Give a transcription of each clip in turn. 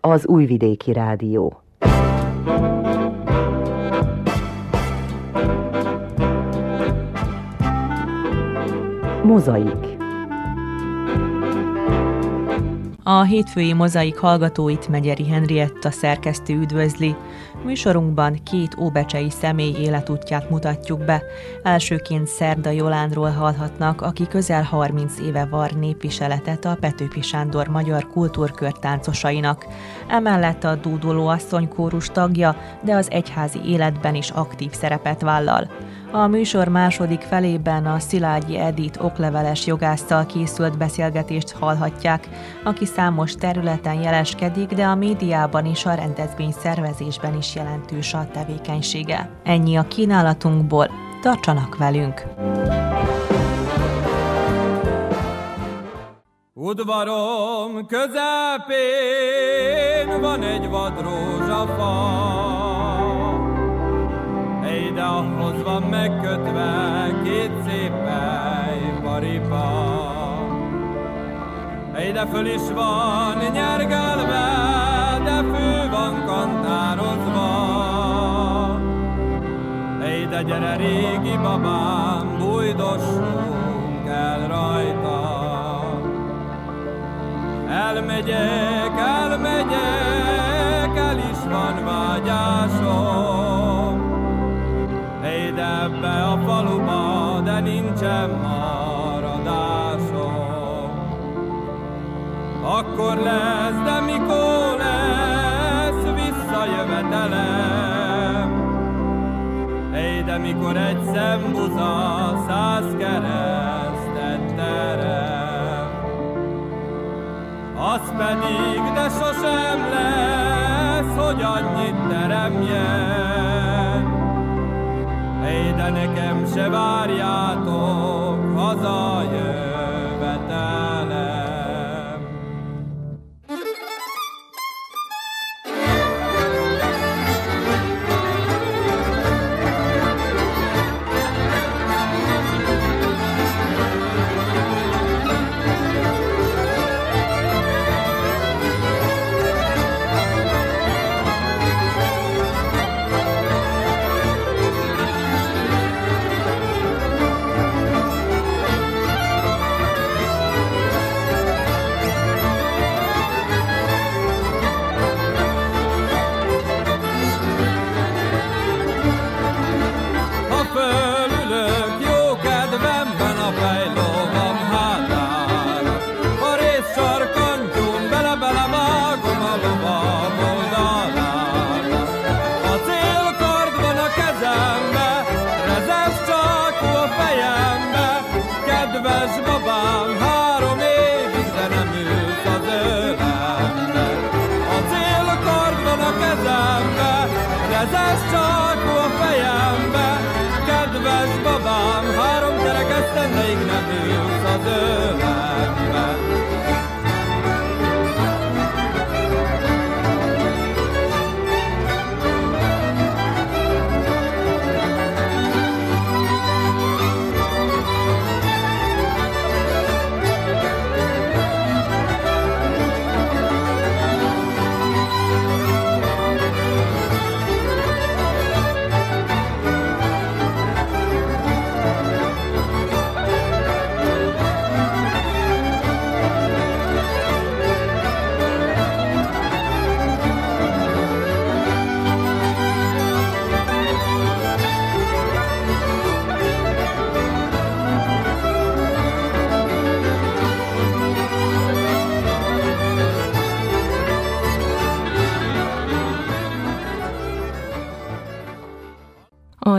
az Újvidéki Rádió. Mozaik A hétfői mozaik hallgatóit Megyeri Henrietta szerkesztő üdvözli. Műsorunkban két óbecsei személy életútját mutatjuk be. Elsőként Szerda Jolánról hallhatnak, aki közel 30 éve var népviseletet a Petőpi Sándor magyar kultúrkör táncosainak. Emellett a Dúdoló asszony kórus tagja, de az egyházi életben is aktív szerepet vállal. A műsor második felében a Szilágyi Edit okleveles jogásszal készült beszélgetést hallhatják, aki számos területen jeleskedik, de a médiában és a rendezvény szervezésben is jelentős a tevékenysége. Ennyi a kínálatunkból, tartsanak velünk! Udvarom közepén van egy vadrózsafa, de ahhoz van megkötve két szép paripa. de föl is van nyergelve, de fő van kantározva. de gyere régi babám, bújdossunk el rajta. Elmegyek, elmegyek, el is van vágyásom. Véd ebbe a faluba, de nincsen maradásom. Akkor lesz, de mikor de mikor egy szembuza száz keresztet terem? Az pedig, de sosem lesz, hogy annyit teremjen de nekem se várjátok hazajövetelem.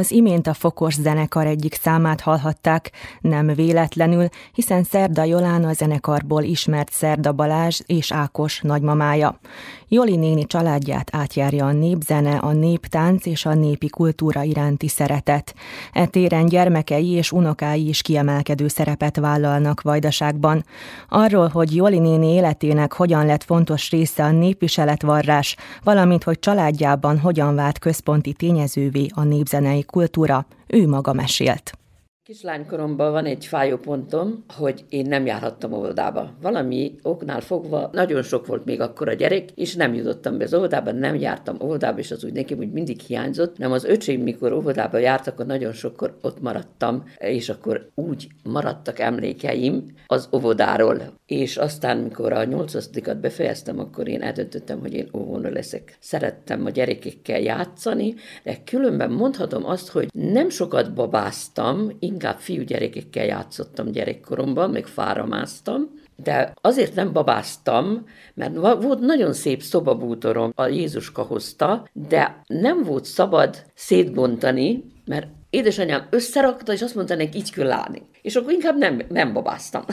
Az imént a Fokos zenekar egyik számát hallhatták, nem véletlenül, hiszen Szerda Jolán a zenekarból ismert Szerda Balázs és Ákos nagymamája. Joli néni családját átjárja a népzene, a néptánc és a népi kultúra iránti szeretet. E téren gyermekei és unokái is kiemelkedő szerepet vállalnak Vajdaságban. Arról, hogy Joli néni életének hogyan lett fontos része a népviseletvarrás, valamint hogy családjában hogyan vált központi tényezővé a népzenei kultúra, ő maga mesélt. Kislánykoromban van egy fájó pontom, hogy én nem járhattam óvodába. Valami oknál fogva nagyon sok volt még akkor a gyerek, és nem jutottam be az óvodába, nem jártam óvodába, és az úgy nekem úgy mindig hiányzott. Nem az öcsém, mikor óvodába jártak, akkor nagyon sokkor ott maradtam, és akkor úgy maradtak emlékeim az óvodáról. És aztán, mikor a nyolcadikat befejeztem, akkor én eldöntöttem, hogy én óvónő leszek. Szerettem a gyerekekkel játszani, de különben mondhatom azt, hogy nem sokat babáztam, inkább fiúgyerekekkel játszottam gyerekkoromban, meg fáramáztam, de azért nem babáztam, mert volt nagyon szép szobabútorom, a Jézuska hozta, de nem volt szabad szétbontani, mert édesanyám összerakta, és azt mondta neki, így kell állni. És akkor inkább nem, nem babáztam.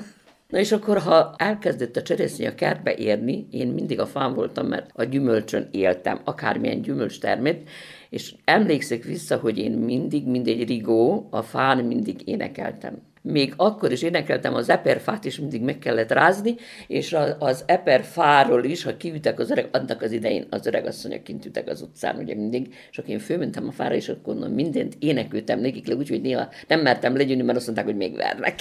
Na és akkor, ha elkezdett a cseresznyi a kertbe érni, én mindig a fán voltam, mert a gyümölcsön éltem, akármilyen gyümölcs termét, és emlékszek vissza, hogy én mindig, mindegy rigó, a fán mindig énekeltem. Még akkor is énekeltem, az eperfát is mindig meg kellett rázni, és az eperfáról is, ha kiütek az öreg, annak az idején az asszonyok kint ütek az utcán, ugye mindig, és akkor én fölmentem a fára, és akkor mindent énekeltem nekik le, úgyhogy néha nem mertem legyűnni, mert azt mondták, hogy még vernek.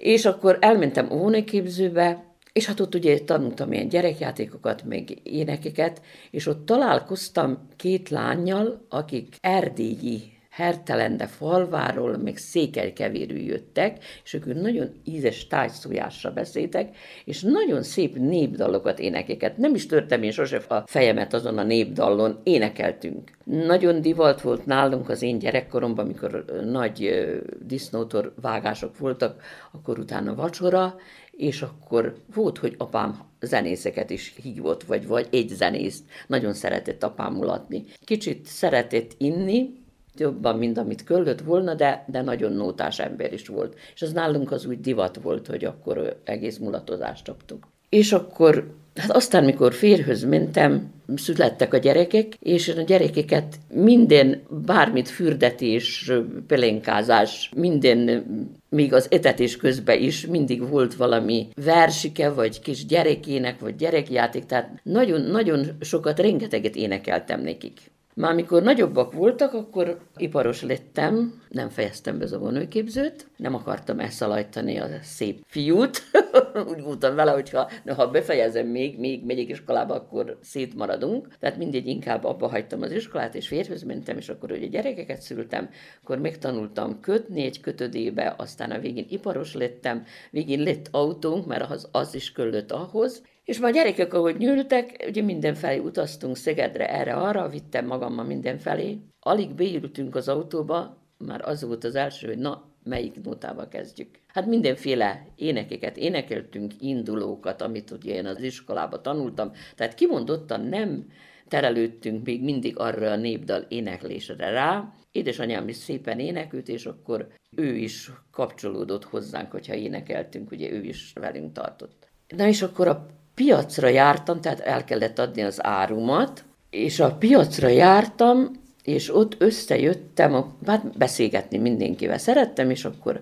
És akkor elmentem óvónőképzőbe, és hát ott ugye tanultam ilyen gyerekjátékokat, meg énekeket, és ott találkoztam két lányjal, akik erdélyi Hertelende falváról, meg székelykevérű jöttek, és ők nagyon ízes tájszójásra beszéltek, és nagyon szép népdalokat, énekeket. Nem is törtem én sose a fejemet azon a népdallon, énekeltünk. Nagyon divalt volt nálunk az én gyerekkoromban, amikor nagy disznótor vágások voltak, akkor utána vacsora, és akkor volt, hogy apám zenészeket is hívott, vagy, vagy egy zenészt. Nagyon szeretett apám mulatni. Kicsit szeretett inni, jobban, mint amit köllött volna, de, de nagyon nótás ember is volt. És az nálunk az úgy divat volt, hogy akkor egész mulatozást csaptunk. És akkor, hát aztán, mikor férhöz mentem, születtek a gyerekek, és a gyerekeket minden, bármit fürdetés, pelenkázás, minden, még az etetés közben is mindig volt valami versike, vagy kis gyerekének, vagy gyerekjáték, tehát nagyon-nagyon sokat, rengeteget énekeltem nekik. Már amikor nagyobbak voltak, akkor iparos lettem, nem fejeztem be az óvónőképzőt, nem akartam elszalajtani a szép fiút. Úgy voltam vele, hogy ha, ha befejezem még, még megyek iskolába, akkor szétmaradunk. Tehát mindegy, inkább abba hagytam az iskolát, és férhöz mentem, és akkor ugye gyerekeket szültem, akkor megtanultam kötni egy kötödébe, aztán a végén iparos lettem, végén lett autónk, mert az, az is köllött ahhoz, és már gyerekek, ahogy nyúltak, ugye mindenfelé utaztunk Szegedre, erre-arra, vittem magammal mindenfelé. Alig beírultunk az autóba, már az volt az első, hogy na, melyik nótába kezdjük. Hát mindenféle énekeket énekeltünk, indulókat, amit ugye én az iskolába tanultam. Tehát kimondottan nem terelődtünk még mindig arra a népdal éneklésre rá. Édesanyám is szépen énekült, és akkor ő is kapcsolódott hozzánk, hogyha énekeltünk, ugye ő is velünk tartott. Na és akkor a piacra jártam, tehát el kellett adni az árumat, és a piacra jártam, és ott összejöttem, hát beszélgetni mindenkivel szerettem, és akkor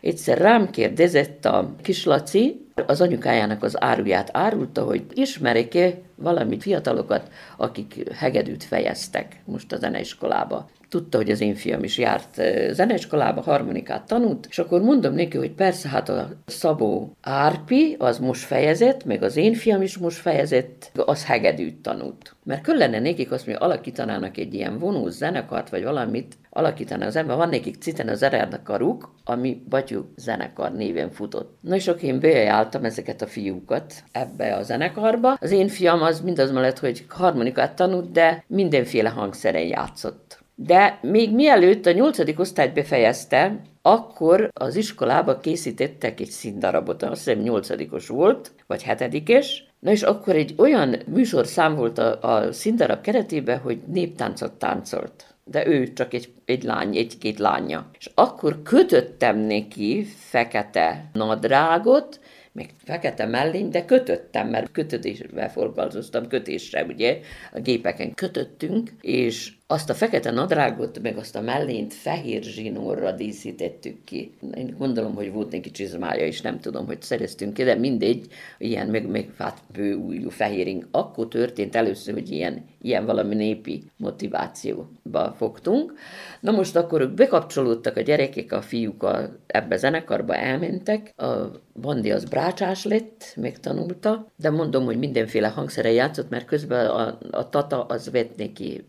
egyszer rám kérdezett a kislaci, az anyukájának az áruját árulta, hogy ismerik-e valami fiatalokat, akik hegedűt fejeztek most a zeneiskolába tudta, hogy az én fiam is járt zeneiskolába, harmonikát tanult, és akkor mondom neki, hogy persze, hát a Szabó Árpi, az most fejezett, meg az én fiam is most fejezett, az hegedűt tanult. Mert kellene nekik azt, hogy alakítanának egy ilyen vonó zenekart, vagy valamit, alakítanak az ember. Van nekik citen az karuk, ami Batyú zenekar néven futott. Na és akkor én beálltam ezeket a fiúkat ebbe a zenekarba. Az én fiam az mindaz mellett, hogy harmonikát tanult, de mindenféle hangszeren játszott. De még mielőtt a nyolcadik osztályt befejezte, akkor az iskolába készítettek egy színdarabot, azt hiszem nyolcadikos volt, vagy hetedikes, Na és akkor egy olyan műsorszám volt a, a színdarab keretében, hogy néptáncot táncolt. De ő csak egy, egy lány, egy-két lánya. És akkor kötöttem neki fekete nadrágot, még fekete mellény, de kötöttem, mert kötődésvel forgalmaztam, kötésre, ugye, a gépeken kötöttünk, és azt a fekete nadrágot, meg azt a mellényt fehér zsinórra díszítettük ki. Én gondolom, hogy volt neki csizmája is, nem tudom, hogy szereztünk ki, de mindegy, ilyen, meg, meg hát bőújú fehéring. Akkor történt először, hogy ilyen, ilyen valami népi motivációba fogtunk. Na most akkor bekapcsolódtak a gyerekek, a fiúk a, ebbe a zenekarba elmentek, a Bandi az brácsás lett, megtanulta, de mondom, hogy mindenféle hangszere játszott, mert közben a, a tata az vett neki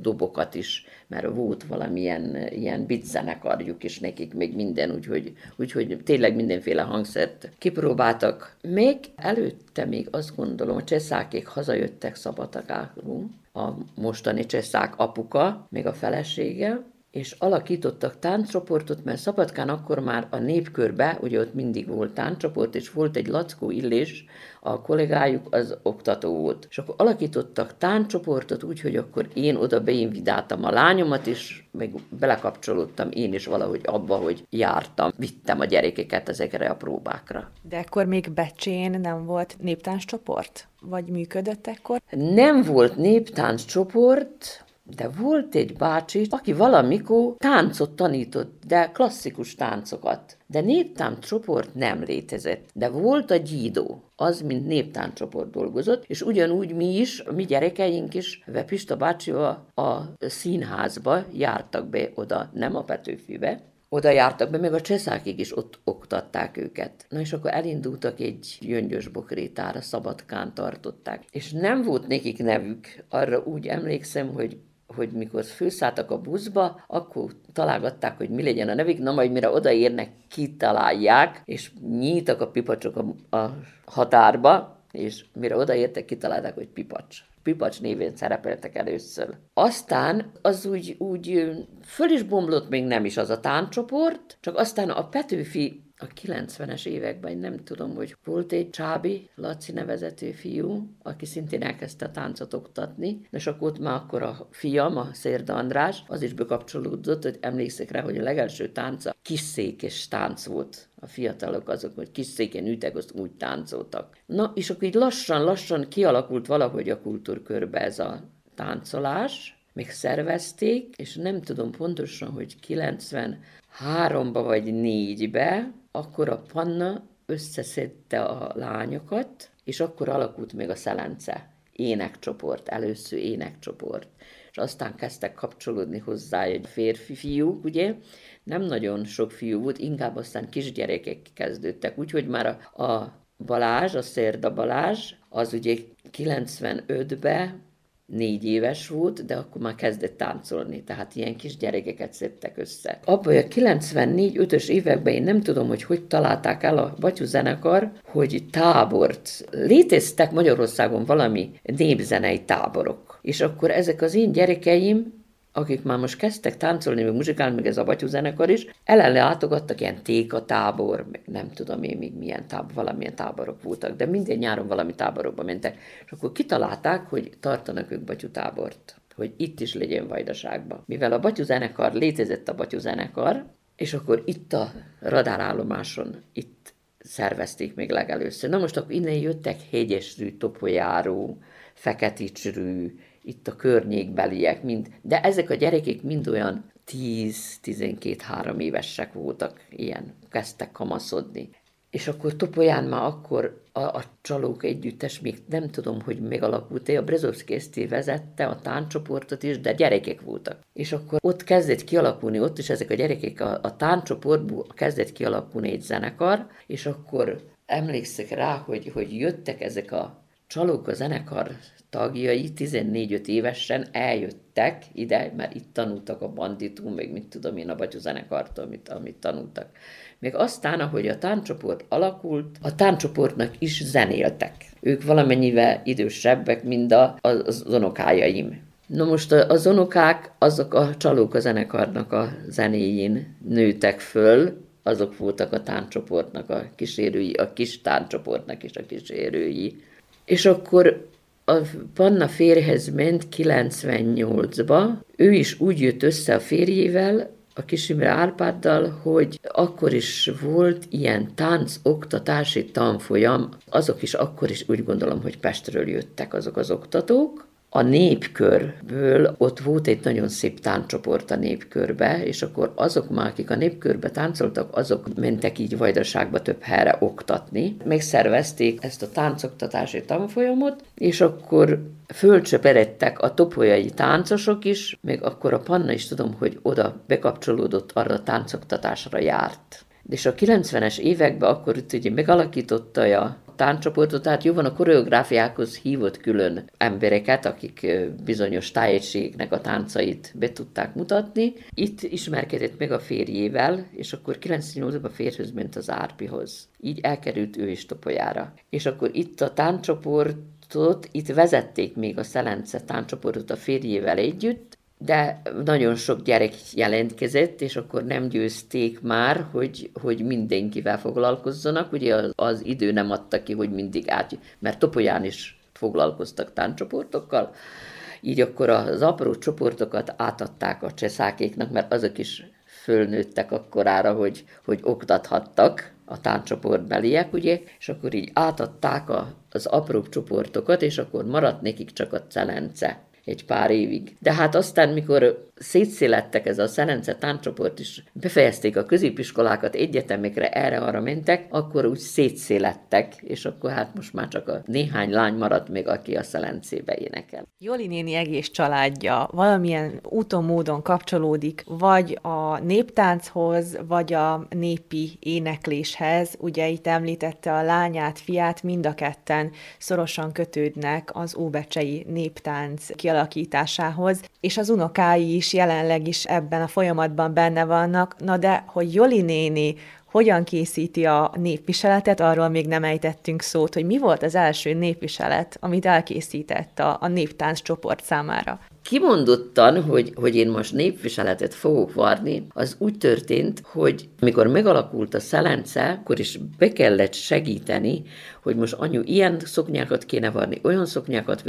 dobokat is, mert volt valamilyen ilyen zenekarjuk is nekik, még minden, úgyhogy, úgyhogy tényleg mindenféle hangszert kipróbáltak. Még előtte még azt gondolom, a csesszákék hazajöttek Szabatakáról, a mostani cseszák apuka, még a felesége, és alakítottak tánccsoportot, mert Szabadkán akkor már a népkörbe, ugye ott mindig volt tánccsoport, és volt egy Lackó Illés, a kollégájuk az oktató volt. És akkor alakítottak tánccsoportot úgy, hogy akkor én oda beinvidáltam a lányomat, és meg belekapcsolódtam én is valahogy abba, hogy jártam, vittem a gyerekeket ezekre a próbákra. De akkor még Becsén nem volt néptánccsoport? Vagy működött ekkor? Nem volt néptánccsoport, de volt egy bácsi, aki valamikor táncot tanított, de klasszikus táncokat. De néptánccsoport nem létezett. De volt a gyídó, az, mint néptánccsoport dolgozott, és ugyanúgy mi is, mi gyerekeink is, Pista bácsival a színházba jártak be oda, nem a Petőfibe, oda jártak be, meg a cseszákig is ott oktatták őket. Na és akkor elindultak egy gyöngyös bokrétára, Szabadkán tartották. És nem volt nekik nevük, arra úgy emlékszem, hogy hogy mikor főszálltak a buszba, akkor találgatták, hogy mi legyen a nevük, na majd mire odaérnek, kitalálják, és nyíltak a pipacsok a, a határba, és mire odaértek, kitalálták, hogy pipacs. Pipacs névén szerepeltek először. Aztán az úgy, úgy föl is bomlott még nem is az a táncsoport, csak aztán a Petőfi a 90-es években, nem tudom, hogy volt egy Csábi, Laci nevezető fiú, aki szintén elkezdte a táncot oktatni, és akkor ott már akkor a fiam, a Szérda András, az is bekapcsolódott, hogy emlékszik rá, hogy a legelső tánca kisszékes tánc volt. A fiatalok azok, hogy kis széken ütek, azt úgy táncoltak. Na, és akkor így lassan-lassan kialakult valahogy a kultúrkörbe ez a táncolás, még szervezték, és nem tudom pontosan, hogy 93-ba vagy 4-be, akkor a Panna összeszedte a lányokat, és akkor alakult még a Szelence. Énekcsoport, először énekcsoport. És aztán kezdtek kapcsolódni hozzá egy férfi fiúk, ugye, nem nagyon sok fiú volt, inkább aztán kisgyerekek kezdődtek, úgyhogy már a, a Balázs, a Szerda Balázs, az ugye 95-ben négy éves volt, de akkor már kezdett táncolni, tehát ilyen kis gyerekeket szedtek össze. Abban a 94-5-ös években én nem tudom, hogy hogy találták el a Batyú zenekar, hogy tábort. Léteztek Magyarországon valami népzenei táborok. És akkor ezek az én gyerekeim akik már most kezdtek táncolni, meg muzsikálni, meg ez a Batyú zenekar is, ellen látogattak ilyen téka tábor, meg nem tudom én még milyen tábor, valamilyen táborok voltak, de minden nyáron valami táborokba mentek, és akkor kitalálták, hogy tartanak ők Batyú hogy itt is legyen vajdaságban. Mivel a Batyú zenekar, létezett a Batyú zenekar, és akkor itt a radárállomáson, itt szervezték még legelőször. Na most akkor innen jöttek hegyesrű, topolyáró, feketicsrű, itt a környékbeliek, mind, de ezek a gyerekek mind olyan 10-12-3 évesek voltak, ilyen, kezdtek kamaszodni. És akkor Topolyán már akkor a, a csalók együttes, még nem tudom, hogy megalakult-e, a Brezovszki Eszti vezette a táncsoportot is, de gyerekek voltak. És akkor ott kezdett kialakulni, ott is ezek a gyerekek, a, a táncsoportból kezdett kialakulni egy zenekar, és akkor emlékszek rá, hogy, hogy jöttek ezek a csalók a zenekar tagjai 14-5 évesen eljöttek ide, mert itt tanultak a banditum, meg mit tudom én a Batyú zenekartól, amit, amit tanultak. Még aztán, ahogy a tánccsoport alakult, a tánccsoportnak is zenéltek. Ők valamennyivel idősebbek, mint a, az unokájaim. No most az unokák, azok a csalók a zenekarnak a zenéjén nőtek föl, azok voltak a tánccsoportnak a kísérői, a kis tánccsoportnak is a kísérői. És akkor a Panna férjhez ment 98-ba, ő is úgy jött össze a férjével, a Kisimre Árpáddal, hogy akkor is volt ilyen tánc-oktatási tanfolyam, azok is akkor is úgy gondolom, hogy Pestről jöttek azok az oktatók, a népkörből ott volt egy nagyon szép tánccsoport a népkörbe, és akkor azok már, akik a népkörbe táncoltak, azok mentek így Vajdaságba több helyre oktatni. Megszervezték ezt a táncoktatási tanfolyamot, és akkor fölcsöperedtek a topolyai táncosok is, még akkor a Panna is tudom, hogy oda bekapcsolódott, arra a táncoktatásra járt. És a 90-es években akkor itt ugye megalakította a tánccsoportot, tehát jó van a koreográfiákhoz hívott külön embereket, akik bizonyos tájegységnek a táncait be tudták mutatni. Itt ismerkedett meg a férjével, és akkor 98-ban a férjhöz ment az Árpihoz. Így elkerült ő is Topolyára. És akkor itt a tánccsoportot, itt vezették még a Szelence tánccsoportot a férjével együtt, de nagyon sok gyerek jelentkezett, és akkor nem győzték már, hogy, hogy mindenkivel foglalkozzanak. Ugye az, az idő nem adta ki, hogy mindig át, mert Topolyán is foglalkoztak tánccsoportokkal, így akkor az apró csoportokat átadták a cseszákéknak, mert azok is fölnőttek akkorára, hogy, hogy oktathattak a tánccsoportbeliek, ugye, és akkor így átadták a, az apró csoportokat, és akkor maradt nekik csak a celence egy pár évig. De hát aztán, mikor szétszélettek ez a Szelence táncsoport is, befejezték a középiskolákat, egyetemekre erre-arra mentek, akkor úgy szétszélettek, és akkor hát most már csak a néhány lány maradt még, aki a Szelencébe énekel. Joli néni egész családja valamilyen úton, módon kapcsolódik, vagy a néptánchoz, vagy a népi énekléshez. Ugye itt említette a lányát, fiát, mind a ketten szorosan kötődnek az óbecsei néptánc kialakításához, és az unokái is jelenleg is ebben a folyamatban benne vannak, na de hogy Joli néni hogyan készíti a népviseletet, arról még nem ejtettünk szót, hogy mi volt az első népviselet, amit elkészített a, a néptánc csoport számára kimondottan, hogy, hogy én most népviseletet fogok varni, az úgy történt, hogy mikor megalakult a szelence, akkor is be kellett segíteni, hogy most anyu ilyen szoknyákat kéne varni, olyan szoknyákat,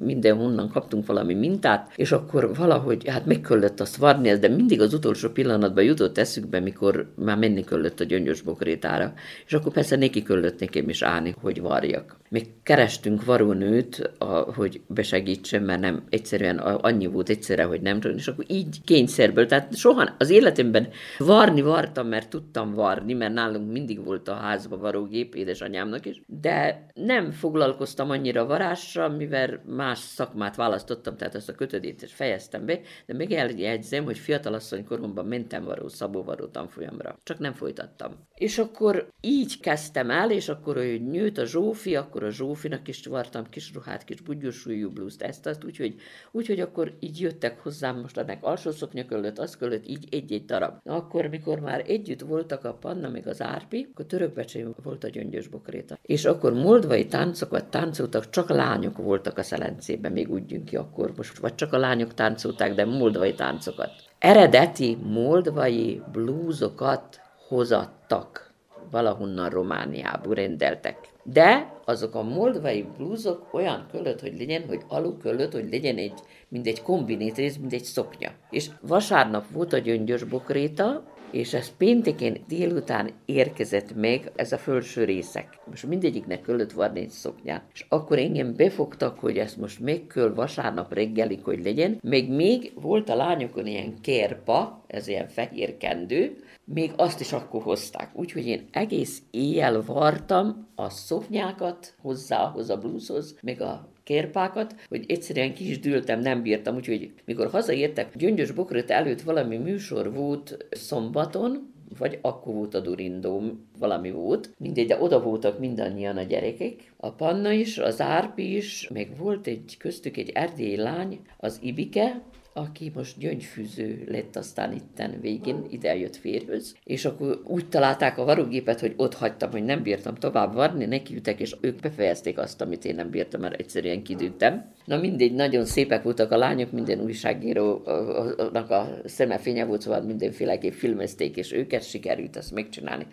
mindenhonnan kaptunk valami mintát, és akkor valahogy, hát meg kellett azt varni, de mindig az utolsó pillanatban jutott eszükbe, mikor már menni kellett a gyöngyös bokrétára, és akkor persze neki kellett nekem is állni, hogy varjak. Még kerestünk varónőt, a, hogy besegítsen, mert nem egyszerűen annyi volt egyszerre, hogy nem tudom, és akkor így kényszerből, tehát soha az életemben varni vartam, mert tudtam varni, mert nálunk mindig volt a házba varógép, édesanyámnak is, de nem foglalkoztam annyira varással, mivel más szakmát választottam, tehát ezt a kötödét fejeztem be, de még eljegyzem, hogy fiatalasszony koromban mentem varó, szabóvaró tanfolyamra, csak nem folytattam. És akkor így kezdtem el, és akkor, hogy nőtt a Zsófi, akkor a Zsófinak is vartam kis ruhát, kis bugyosúlyú blúzt, ezt, azt, úgyhogy, úgyhogy akkor így jöttek hozzám, most ennek alsó szoknya köllött, az köllött, így egy-egy darab. Akkor, mikor már együtt voltak a Panna meg az Árpi, akkor törökbecsé volt a gyöngyös bokréta. És akkor moldvai táncokat táncoltak, csak lányok voltak a szelencében, még úgy ki akkor most, vagy csak a lányok táncolták, de moldvai táncokat. Eredeti moldvai blúzokat hozattak valahonnan Romániából rendeltek. De azok a moldvai blúzok olyan kölött, hogy legyen, hogy alul kölött, hogy legyen egy, mint egy kombinétrész, mint egy szoknya. És vasárnap volt a gyöngyös bokréta, és ez pénteken délután érkezett meg ez a felső részek. Most mindegyiknek kellett van egy szoknyát. És akkor engem befogtak, hogy ezt most meg kell vasárnap reggelig, hogy legyen. Még még volt a lányokon ilyen kerpa, ez ilyen fehér kendő, még azt is akkor hozták. Úgyhogy én egész éjjel vartam a szoknyákat hozzá, ahhoz a blúzhoz, meg a kérpákat, hogy egyszerűen ki is dültem, nem bírtam, úgyhogy mikor hazaértek, Gyöngyös Bokröt előtt valami műsor volt szombaton, vagy akkor volt a Durindóm, valami volt. Mindegy, de oda voltak mindannyian a gyerekek. A Panna is, az Árpi is, meg volt egy köztük egy erdélyi lány, az Ibike, aki most gyöngyfűző lett aztán itten végén, ide eljött férhöz, és akkor úgy találták a varrógépet, hogy ott hagytam, hogy nem bírtam tovább varni, nekiütek, és ők befejezték azt, amit én nem bírtam, mert egyszerűen kidőttem. Na mindegy, nagyon szépek voltak a lányok, minden újságírónak a szemefénye volt, szóval mindenféleképp filmezték, és őket sikerült ezt megcsinálni.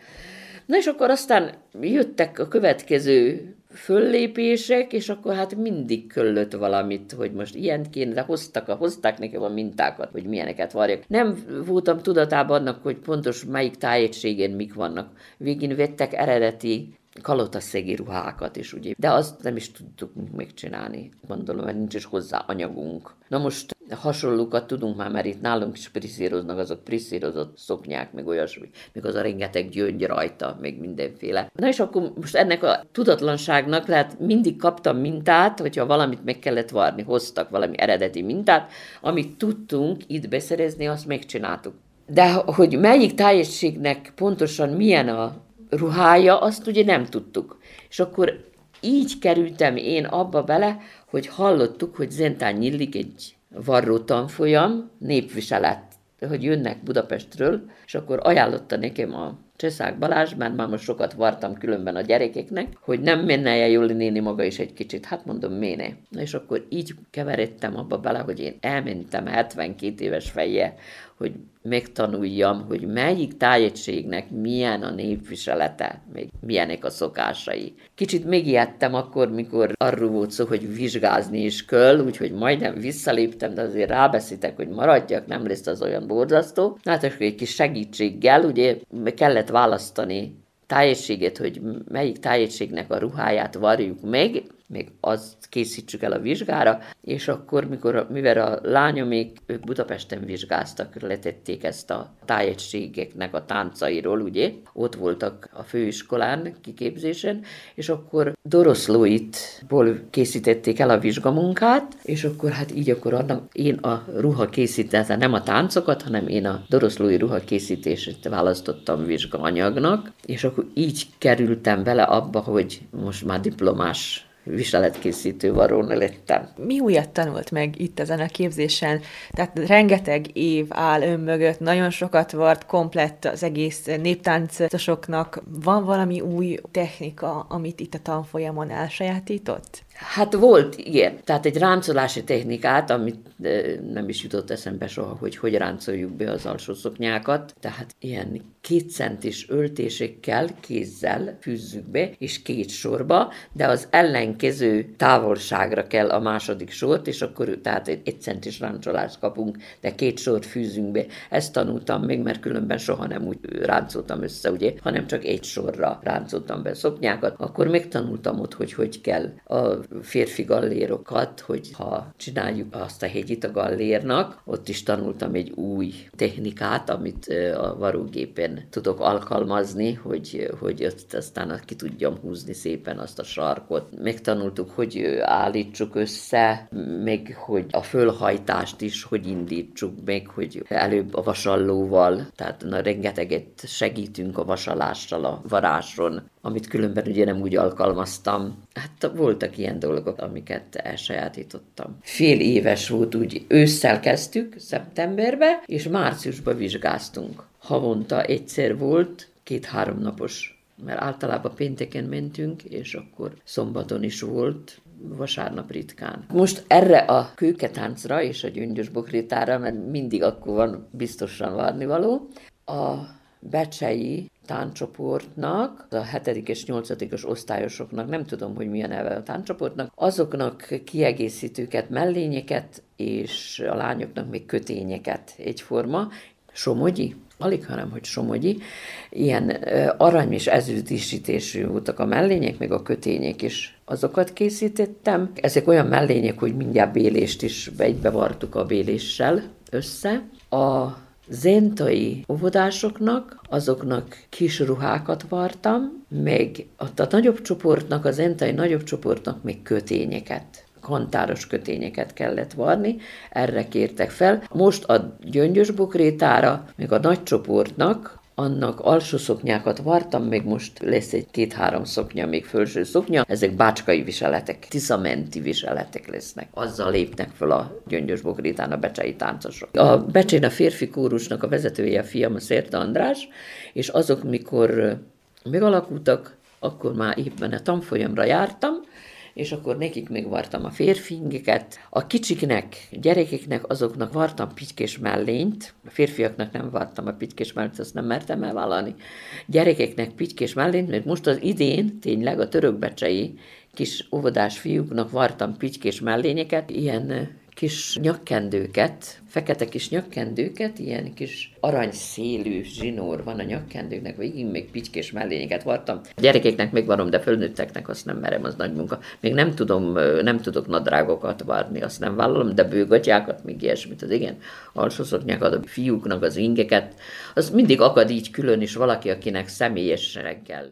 Na és akkor aztán jöttek a következő föllépések, és akkor hát mindig köllött valamit, hogy most ilyen kéne, de hoztak, hozták nekem a mintákat, hogy milyeneket varjak. Nem voltam tudatában annak, hogy pontos melyik tájegységen mik vannak. Végén vettek eredeti kalotaszegi ruhákat is, ugye. De azt nem is tudtuk megcsinálni, gondolom, mert nincs is hozzá anyagunk. Na most hasonlókat tudunk már, mert itt nálunk is priszíroznak azok priszírozott szoknyák, meg olyasmi, még az a rengeteg gyöngy rajta, még mindenféle. Na és akkor most ennek a tudatlanságnak lehet mindig kaptam mintát, hogyha valamit meg kellett varni, hoztak valami eredeti mintát, amit tudtunk itt beszerezni, azt megcsináltuk. De hogy melyik tájegységnek pontosan milyen a ruhája, azt ugye nem tudtuk. És akkor így kerültem én abba bele, hogy hallottuk, hogy Zentán nyillik egy varró tanfolyam, népviselet, hogy jönnek Budapestről, és akkor ajánlotta nekem a Cseszák Balázs, mert már most sokat vartam különben a gyerekeknek, hogy nem menne el Joli néni maga is egy kicsit. Hát mondom, méne. És akkor így keveredtem abba bele, hogy én elmentem 72 éves fejje hogy megtanuljam, hogy melyik tájegységnek milyen a népviselete, még milyenek a szokásai. Kicsit megijedtem akkor, mikor arról volt szó, hogy vizsgázni is kell, úgyhogy majdnem visszaléptem, de azért rábeszítek, hogy maradjak, nem lesz az olyan borzasztó. Hát akkor egy kis segítséggel, ugye kellett választani tájegységet, hogy melyik tájegységnek a ruháját varjuk meg, még azt készítsük el a vizsgára, és akkor, mikor, mivel a lányomék, ők Budapesten vizsgáztak, letették ezt a tájegységeknek a táncairól, ugye, ott voltak a főiskolán kiképzésen, és akkor Doroszlóitból készítették el a vizsgamunkát, és akkor hát így akkor adnak, én a ruha készítette, nem a táncokat, hanem én a Doroszlói ruha készítését választottam vizsgaanyagnak, és akkor így kerültem bele abba, hogy most már diplomás viseletkészítő varóna lettem. Mi újat tanult meg itt ezen a képzésen? Tehát rengeteg év áll ön mögött, nagyon sokat vart, komplett az egész néptáncosoknak. Van valami új technika, amit itt a tanfolyamon elsajátított? Hát volt, igen. Tehát egy ráncolási technikát, amit nem is jutott eszembe soha, hogy hogy ráncoljuk be az alsó szoknyákat. Tehát ilyen két centis öltésekkel, kézzel fűzzük be, és két sorba, de az ellenkező távolságra kell a második sort, és akkor tehát egy, egy centis ráncsolást kapunk, de két sort fűzünk be. Ezt tanultam még, mert különben soha nem úgy ráncoltam össze, ugye, hanem csak egy sorra ráncoltam be szoknyákat. Akkor megtanultam ott, hogy hogy kell a férfi gallérokat, hogy ha csináljuk azt a hegyit a gallérnak, ott is tanultam egy új technikát, amit a varógépen tudok alkalmazni, hogy, hogy ott aztán ki tudjam húzni szépen azt a sarkot. Megtanultuk, hogy állítsuk össze, meg hogy a fölhajtást is, hogy indítsuk meg, hogy előbb a vasallóval, tehát na, rengeteget segítünk a vasalással a varáson, amit különben ugye nem úgy alkalmaztam. Hát voltak ilyen dolgok, amiket elsajátítottam. Fél éves volt, úgy ősszel kezdtük, szeptemberbe, és márciusban vizsgáztunk. Havonta egyszer volt, két-három napos mert általában pénteken mentünk, és akkor szombaton is volt, vasárnap ritkán. Most erre a kőketáncra és a gyöngyös bokrétára, mert mindig akkor van biztosan várnivaló, a becsei táncsoportnak, a 7. és 8. osztályosoknak, nem tudom, hogy milyen neve a táncsoportnak, azoknak kiegészítőket, mellényeket, és a lányoknak még kötényeket egyforma. Somogyi? alig, hanem hogy somogyi, ilyen arany és ezüst díszítésű voltak a mellények, meg a kötények is. Azokat készítettem. Ezek olyan mellények, hogy mindjárt bélést is egybevartuk a béléssel össze. A zentai óvodásoknak, azoknak kis ruhákat vartam, meg a, nagyobb csoportnak, a zentai nagyobb csoportnak még kötényeket kantáros kötényeket kellett varni, erre kértek fel. Most a gyöngyös bukrétára, még a nagy csoportnak, annak alsó szoknyákat vartam, még most lesz egy két-három szoknya, még felső szoknya, ezek bácskai viseletek, tiszamenti viseletek lesznek. Azzal lépnek fel a gyöngyös bogrétán a becsei táncosok. A becsén a férfi kórusnak a vezetője a fiam, a Szérta András, és azok, mikor megalakultak, akkor már éppen a tanfolyamra jártam, és akkor nekik még vartam a férfingeket. A kicsiknek, gyerekeknek, azoknak vartam pitykés mellényt, a férfiaknak nem vartam a pitykés mellényt, azt nem mertem elvállalni. Gyerekeknek pitykés mellényt, mert most az idén tényleg a törökbecsei kis óvodás fiúknak vartam pitykés mellényeket, ilyen kis nyakkendőket, fekete kis nyakkendőket, ilyen kis aranyszélű zsinór van a nyakkendőknek, végig még picskés mellényeket vartam. A gyerekeknek még varom, de fölnőtteknek azt nem merem, az nagy munka. Még nem tudom, nem tudok nadrágokat varni, azt nem vállalom, de bőgatyákat, még ilyesmit, az igen, alsószoknyákat, a fiúknak az ingeket, az mindig akad így külön is valaki, akinek személyesen kell.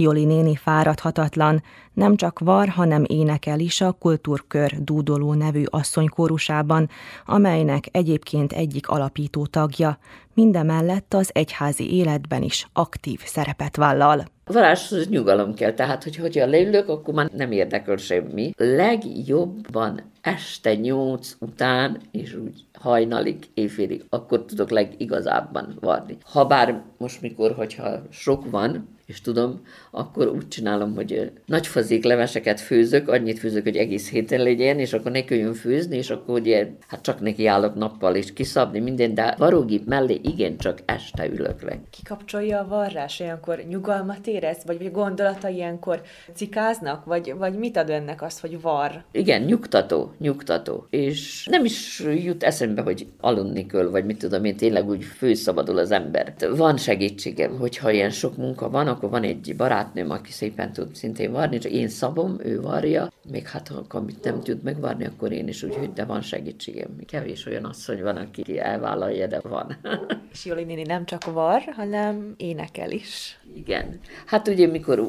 Joli néni fáradhatatlan, nem csak var, hanem énekel is a Kultúrkör Dúdoló nevű asszonykórusában, amelynek egyébként egyik alapító tagja, mindemellett az egyházi életben is aktív szerepet vállal. A varázshoz nyugalom kell, tehát hogy hogyha leülök, akkor már nem érdekel semmi. Legjobban este nyolc után, és úgy hajnalig, éjfélig, akkor tudok legigazábban varni. Habár most mikor, hogyha sok van, és tudom, akkor úgy csinálom, hogy nagy fazék leveseket főzök, annyit főzök, hogy egész héten legyen, és akkor ne kelljen főzni, és akkor ugye, hát csak neki állok nappal és kiszabni minden, de varógép mellé igen, csak este ülök le. Kikapcsolja a varrás, olyankor nyugalmat érez, vagy, vagy gondolata ilyenkor cikáznak, vagy, vagy mit ad önnek az, hogy var? Igen, nyugtató, nyugtató. És nem is jut eszembe, hogy aludni kell, vagy mit tudom én, tényleg úgy főszabadul az ember. Van segítségem, hogyha ilyen sok munka van, akkor van egy barátnőm, aki szépen tud szintén varni, csak én szabom, ő varja, még hát ha amit nem tud megvarni, akkor én is úgy, hogy de van segítségem. Kevés olyan asszony van, aki elvállalja, de van. És Joli néni nem csak var, hanem énekel is. Igen. Hát ugye, mikor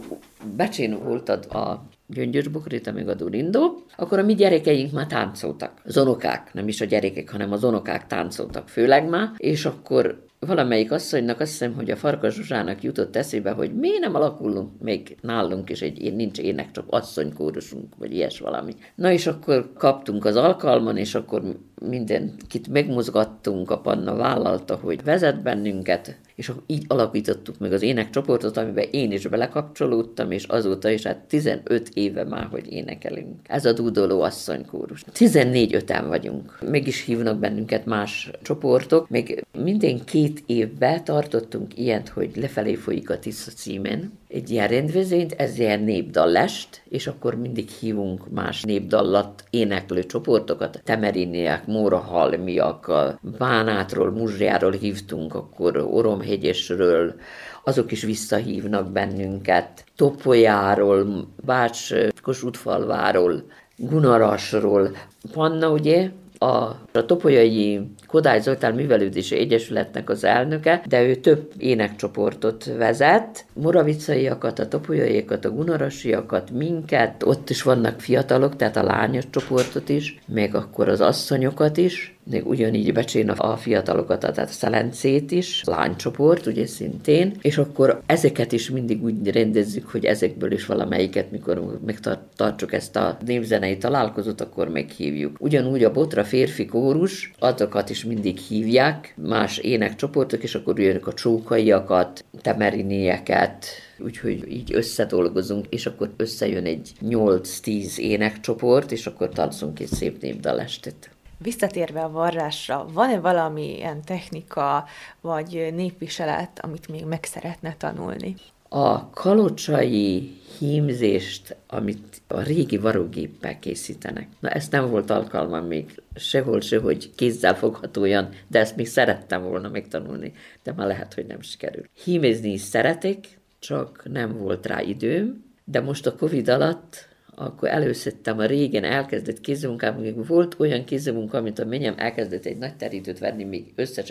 Becsén voltad a Gyöngyös Bokrita, meg a Durindó, akkor a mi gyerekeink már táncoltak. Az unokák, nem is a gyerekek, hanem az unokák táncoltak főleg már, és akkor valamelyik asszonynak azt hiszem, hogy a Farkas Zsuzsának jutott eszébe, hogy miért nem alakulunk még nálunk is egy nincs ének, csak asszonykórusunk, vagy ilyes valami. Na és akkor kaptunk az alkalman, és akkor mindenkit megmozgattunk, a Panna vállalta, hogy vezet bennünket, és így alapítottuk meg az énekcsoportot, amiben én is belekapcsolódtam, és azóta is hát 15 éve már, hogy énekelünk. Ez a Dúdoló asszonykórus. 14 öten vagyunk. Meg is hívnak bennünket más csoportok. Még minden két évben tartottunk ilyet, hogy lefelé folyik a Tisza címen, egy ilyen rendezvényt, ez ilyen népdallest, és akkor mindig hívunk más népdallat éneklő csoportokat, temeriniek, mórahalmiak, Bánátról, Muzsjáról hívtunk, akkor Oromhegyesről, azok is visszahívnak bennünket, Topolyáról, Bács Kossuthfalváról, Gunarasról. Panna ugye a, a Topolyai Kodály Zoltán Művelődési Egyesületnek az elnöke, de ő több énekcsoportot vezet, moravicaiakat, a topolyaiakat, a gunarasiakat, minket, ott is vannak fiatalok, tehát a lányos csoportot is, még akkor az asszonyokat is, még ugyanígy becsén a fiatalokat, tehát a Szelencét is, lánycsoport, ugye szintén, és akkor ezeket is mindig úgy rendezzük, hogy ezekből is valamelyiket, mikor megtartsuk ezt a népzenei találkozót, akkor meghívjuk. Ugyanúgy a Botra férfi kórus, azokat is mindig hívják, más énekcsoportok, és akkor jönnek a csókaiakat, temerinieket, úgyhogy így összedolgozunk, és akkor összejön egy 8-10 énekcsoport, és akkor táncolunk egy szép népdalestet. Visszatérve a varrásra, van-e valami ilyen technika vagy népviselet, amit még meg szeretne tanulni? A kalocsai hímzést, amit a régi varrógéppel készítenek. Na ezt nem volt alkalmam még sehol se, hogy kézzel foghatóan, de ezt még szerettem volna megtanulni, de már lehet, hogy nem sikerül. Hímézni is szeretek, csak nem volt rá időm, de most a Covid alatt akkor előszedtem a régen elkezdett kézmunkám, még volt olyan kézmunka, amit a menyem elkezdett egy nagy terítőt venni, még össze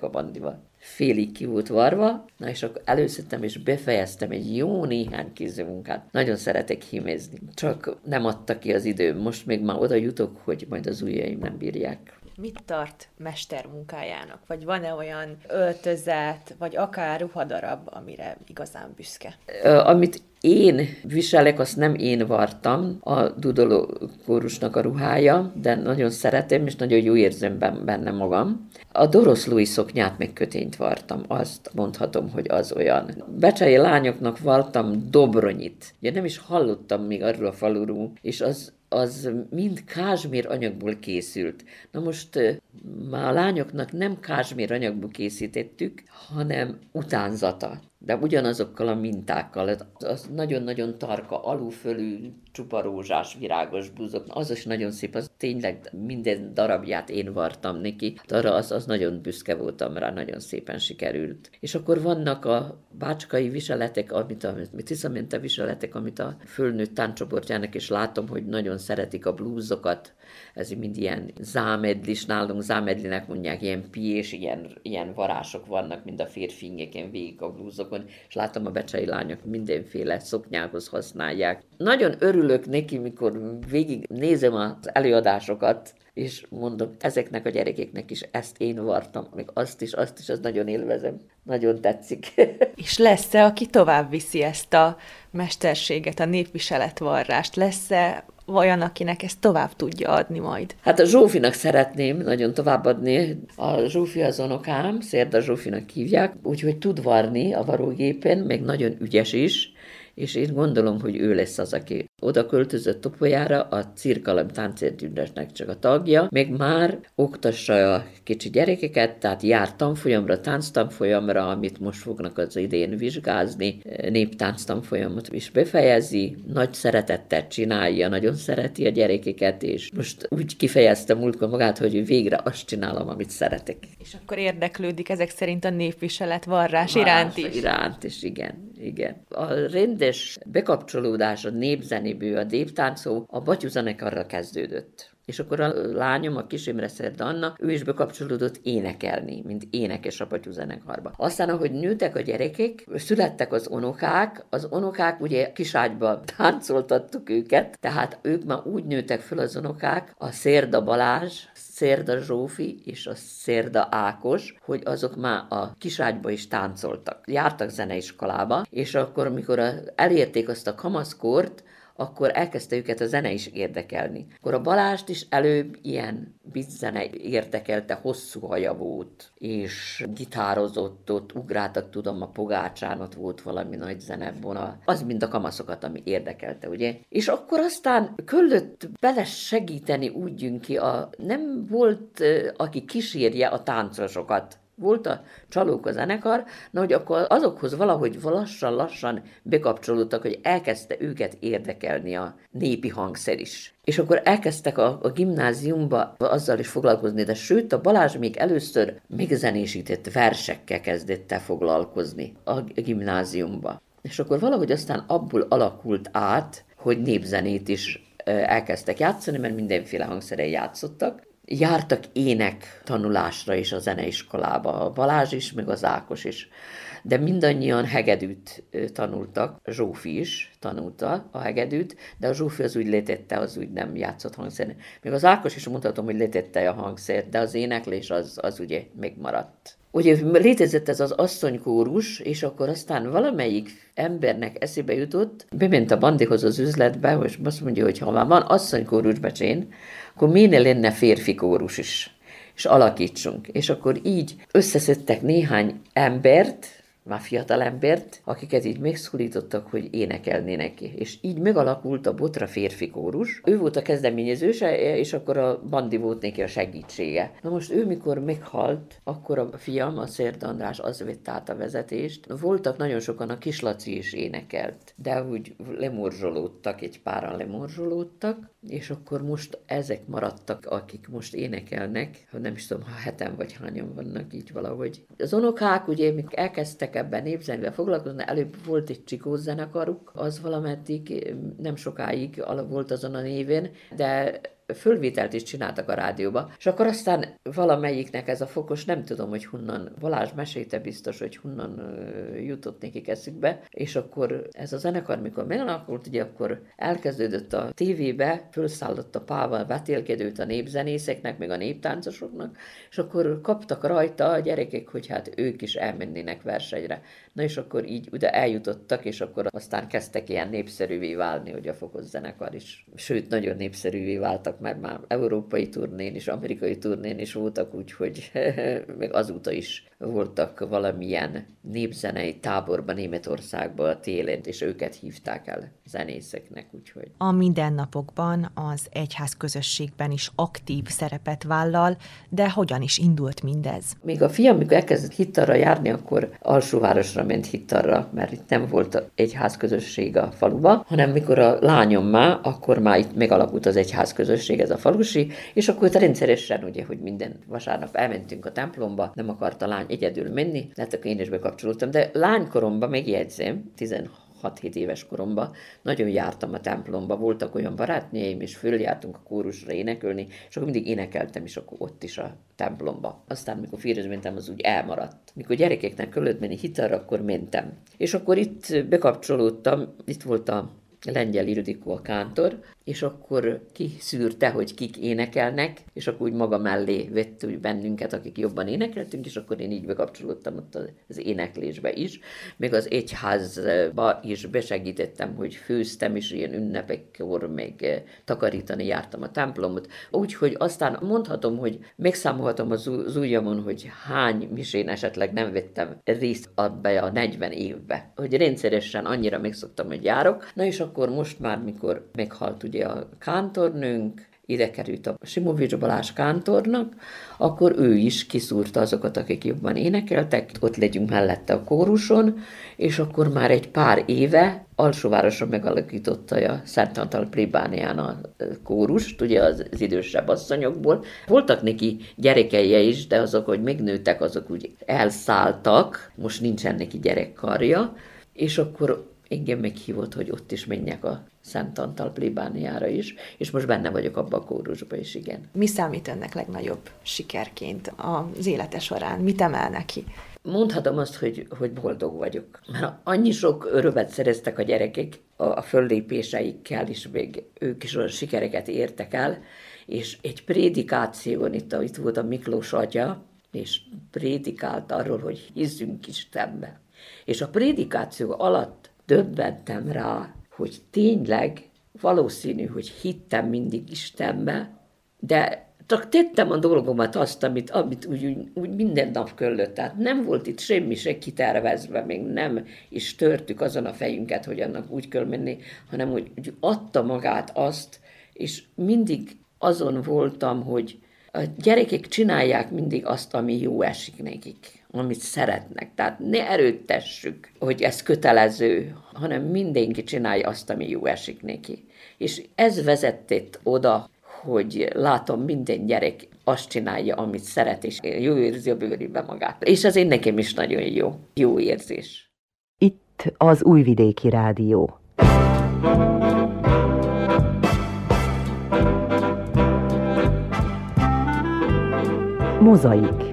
a bandival. Félig ki volt varva, na és akkor előszedtem és befejeztem egy jó néhány kézmunkát. Nagyon szeretek hímezni, csak nem adta ki az időm. Most még már oda jutok, hogy majd az ujjaim nem bírják mit tart mester munkájának? Vagy van-e olyan öltözet, vagy akár ruhadarab, amire igazán büszke? Amit én viselek, azt nem én vartam, a Dudoló kórusnak a ruhája, de nagyon szeretem, és nagyon jó érzem benne magam. A doroszlói szoknyát meg kötényt vartam, azt mondhatom, hogy az olyan. Becsei lányoknak vartam dobronyit. Ugye nem is hallottam még arról a faluról, és az az mind kázsmér anyagból készült. Na most már a lányoknak nem kázsmér anyagból készítettük, hanem utánzata de ugyanazokkal a mintákkal. Az nagyon-nagyon tarka, alulfölű, csupa rózsás, virágos búzok. Az is nagyon szép, az tényleg minden darabját én vartam neki. Arra az, az nagyon büszke voltam rá, nagyon szépen sikerült. És akkor vannak a bácskai viseletek, amit a Tiszamente viseletek, amit a fölnőtt táncsoportjának, és látom, hogy nagyon szeretik a blúzokat, ez mind ilyen zámedlis, nálunk zámedlinek mondják, ilyen piés, ilyen, ilyen varások vannak, mind a férfinyeken végig a blúzokon, és látom a becsei lányok mindenféle szoknyához használják. Nagyon örül örülök neki, mikor végig nézem az előadásokat, és mondom, ezeknek a gyerekeknek is ezt én vartam, még azt is, azt is, az nagyon élvezem, nagyon tetszik. és lesz-e, aki tovább viszi ezt a mesterséget, a népviseletvarrást? Lesz-e olyan, akinek ezt tovább tudja adni majd? Hát a Zsófinak szeretném nagyon továbbadni. A Zsófi az unokám, Szérda Zsófinak hívják, úgyhogy tud varni a varógépen, meg nagyon ügyes is, és én gondolom, hogy ő lesz az, aki oda költözött Topolyára, a Cirkalem táncértündesnek csak a tagja, még már oktassa a kicsi gyerekeket, tehát jár tanfolyamra, tánctanfolyamra, amit most fognak az idén vizsgázni, néptánctanfolyamot is befejezi, nagy szeretettel csinálja, nagyon szereti a gyerekeket, és most úgy kifejezte múltkor magát, hogy végre azt csinálom, amit szeretek. És akkor érdeklődik ezek szerint a népviselet varrás iránt is. Iránt is, igen, igen. A rendes bekapcsolódás a népzen zenéből a déptáncó a Batyú zenekarra kezdődött. És akkor a lányom, a kis Imre Szerda Anna, ő is bekapcsolódott énekelni, mint énekes a zenekarba. Aztán, ahogy nőtek a gyerekek, születtek az onokák, az onokák ugye kiságyba táncoltattuk őket, tehát ők már úgy nőttek föl az onokák, a Szérda Balázs, Szérda Zsófi és a Szérda Ákos, hogy azok már a kiságyba is táncoltak. Jártak zeneiskolába, és akkor, amikor elérték azt a kamaszkort, akkor elkezdte őket a zene is érdekelni. Akkor a Balást is előbb ilyen bizzene érdekelte, hosszú haja volt, és gitározott ott, ugráltak, tudom, a Pogácsán ott volt valami nagy zenebona. Az mind a kamaszokat, ami érdekelte, ugye? És akkor aztán köllött bele segíteni úgy ki, a, nem volt, aki kísérje a táncosokat volt a csalók a zenekar, na hogy akkor azokhoz valahogy lassan-lassan bekapcsolódtak, hogy elkezdte őket érdekelni a népi hangszer is. És akkor elkezdtek a, a gimnáziumba azzal is foglalkozni, de sőt, a Balázs még először még zenésített versekkel kezdett el foglalkozni a gimnáziumba. És akkor valahogy aztán abból alakult át, hogy népzenét is elkezdtek játszani, mert mindenféle hangszeren játszottak, jártak ének tanulásra is a zeneiskolába, a Balázs is, meg az Ákos is. De mindannyian hegedűt tanultak, Zsófi is tanulta a hegedűt, de a Zsófi az úgy létette, az úgy nem játszott hangszeren. Még az Ákos is mutatom, hogy létette a hangszert, de az éneklés az, az ugye megmaradt. Ugye létezett ez az asszonykórus, és akkor aztán valamelyik embernek eszébe jutott, bement a bandihoz az üzletbe, és azt mondja, hogy ha már van asszonykórus becsén, akkor minél lenne férfi kórus is, és alakítsunk. És akkor így összeszedtek néhány embert, már fiatal embert, akiket így megszólítottak, hogy énekelnének ki. És így megalakult a Botra férfi kórus. Ő volt a kezdeményezőse, és akkor a Bandi volt neki a segítsége. Na most ő mikor meghalt, akkor a fiam, a Szért András az vett át a vezetést. Voltak nagyon sokan, a Kislaci is énekelt, de úgy lemorzsolódtak, egy páran lemorzsolódtak, és akkor most ezek maradtak, akik most énekelnek, nem is tudom, ha heten vagy hányan vannak így valahogy. Az unokák ugye, mik elkezdtek ebben népzenével foglalkozni, előbb volt egy csikó zenekaruk, az valameddig nem sokáig volt azon a névén, de fölvételt is csináltak a rádióba, és akkor aztán valamelyiknek ez a fokos, nem tudom, hogy honnan, Balázs mesélte biztos, hogy honnan jutott nekik eszükbe, és akkor ez a zenekar, mikor megalakult, ugye akkor elkezdődött a tévébe, fölszállott a pával vetélkedőt a népzenészeknek, meg a néptáncosoknak, és akkor kaptak rajta a gyerekek, hogy hát ők is elmennének versenyre. Na és akkor így oda eljutottak, és akkor aztán kezdtek ilyen népszerűvé válni, hogy a fokos zenekar is. Sőt, nagyon népszerűvé váltak, mert már európai turnén és amerikai turnén is voltak, úgyhogy meg azóta is voltak valamilyen népzenei táborban Németországban a télen, és őket hívták el zenészeknek, úgyhogy. A mindennapokban az egyház közösségben is aktív szerepet vállal, de hogyan is indult mindez? Még a fiam, amikor elkezdett hittarra járni, akkor alsóvárosra ment hittarra, mert itt nem volt egyház közösség a faluba, hanem mikor a lányom már, akkor már itt megalakult az egyház közösség, ez a falusi, és akkor rendszeresen, ugye, hogy minden vasárnap elmentünk a templomba, nem akart a lány egyedül menni, tehát akkor én is bekapcsolódtam, de lánykoromban megjegyzem, 16 6-7 éves koromban nagyon jártam a templomba, voltak olyan barátnőim, és följártunk a kórusra énekelni, és akkor mindig énekeltem, és akkor ott is a templomba. Aztán, mikor férhez mentem, az úgy elmaradt. Mikor gyerekeknek kellett menni hitára, akkor mentem. És akkor itt bekapcsolódtam, itt volt a Lengyel Ildikó a kántor, és akkor kiszűrte, hogy kik énekelnek, és akkor úgy maga mellé vett úgy bennünket, akik jobban énekeltünk, és akkor én így bekapcsolódtam ott az éneklésbe is. Még az egyházba is besegítettem, hogy főztem, és ilyen ünnepekkor még takarítani jártam a templomot. Úgyhogy aztán mondhatom, hogy megszámolhatom az ujjamon, hogy hány misén esetleg nem vettem részt abba a 40 évbe. Hogy rendszeresen annyira megszoktam, hogy járok. Na és akkor most már, mikor meghalt ugye ugye a kántornőnk, ide került a Simovics Balázs kántornak, akkor ő is kiszúrta azokat, akik jobban énekeltek, ott legyünk mellette a kóruson, és akkor már egy pár éve Alsóvárosra megalakította a Szent Antal plébánián a kórust, ugye az, az idősebb asszonyokból. Voltak neki gyerekei is, de azok, hogy megnőttek, azok úgy elszálltak, most nincsen neki gyerekkarja, és akkor engem meghívott, hogy ott is menjek a Szent Antal plébániára is, és most benne vagyok abban a kórusban is, igen. Mi számít önnek legnagyobb sikerként az élete során? Mit emel neki? Mondhatom azt, hogy, hogy boldog vagyok. Mert annyi sok örömet szereztek a gyerekek a föllépéseikkel is, még ők is olyan sikereket értek el, és egy prédikáción, itt, itt volt a Miklós atya, és prédikált arról, hogy hiszünk Istenbe. És a prédikáció alatt döbbentem rá, hogy tényleg valószínű, hogy hittem mindig Istenbe, de csak tettem a dolgomat azt, amit, amit úgy, úgy, úgy minden nap köllött. Tehát nem volt itt semmi se kitervezve, még nem is törtük azon a fejünket, hogy annak úgy kell menni, hanem hogy, hogy adta magát azt, és mindig azon voltam, hogy a gyerekek csinálják mindig azt, ami jó esik nekik amit szeretnek. Tehát ne erőttessük, hogy ez kötelező, hanem mindenki csinálja azt, ami jó esik neki. És ez vezetett oda, hogy látom minden gyerek azt csinálja, amit szeret, és jó érzi a bőrében magát. És az én nekem is nagyon jó, jó érzés. Itt az Újvidéki Rádió. Mozaik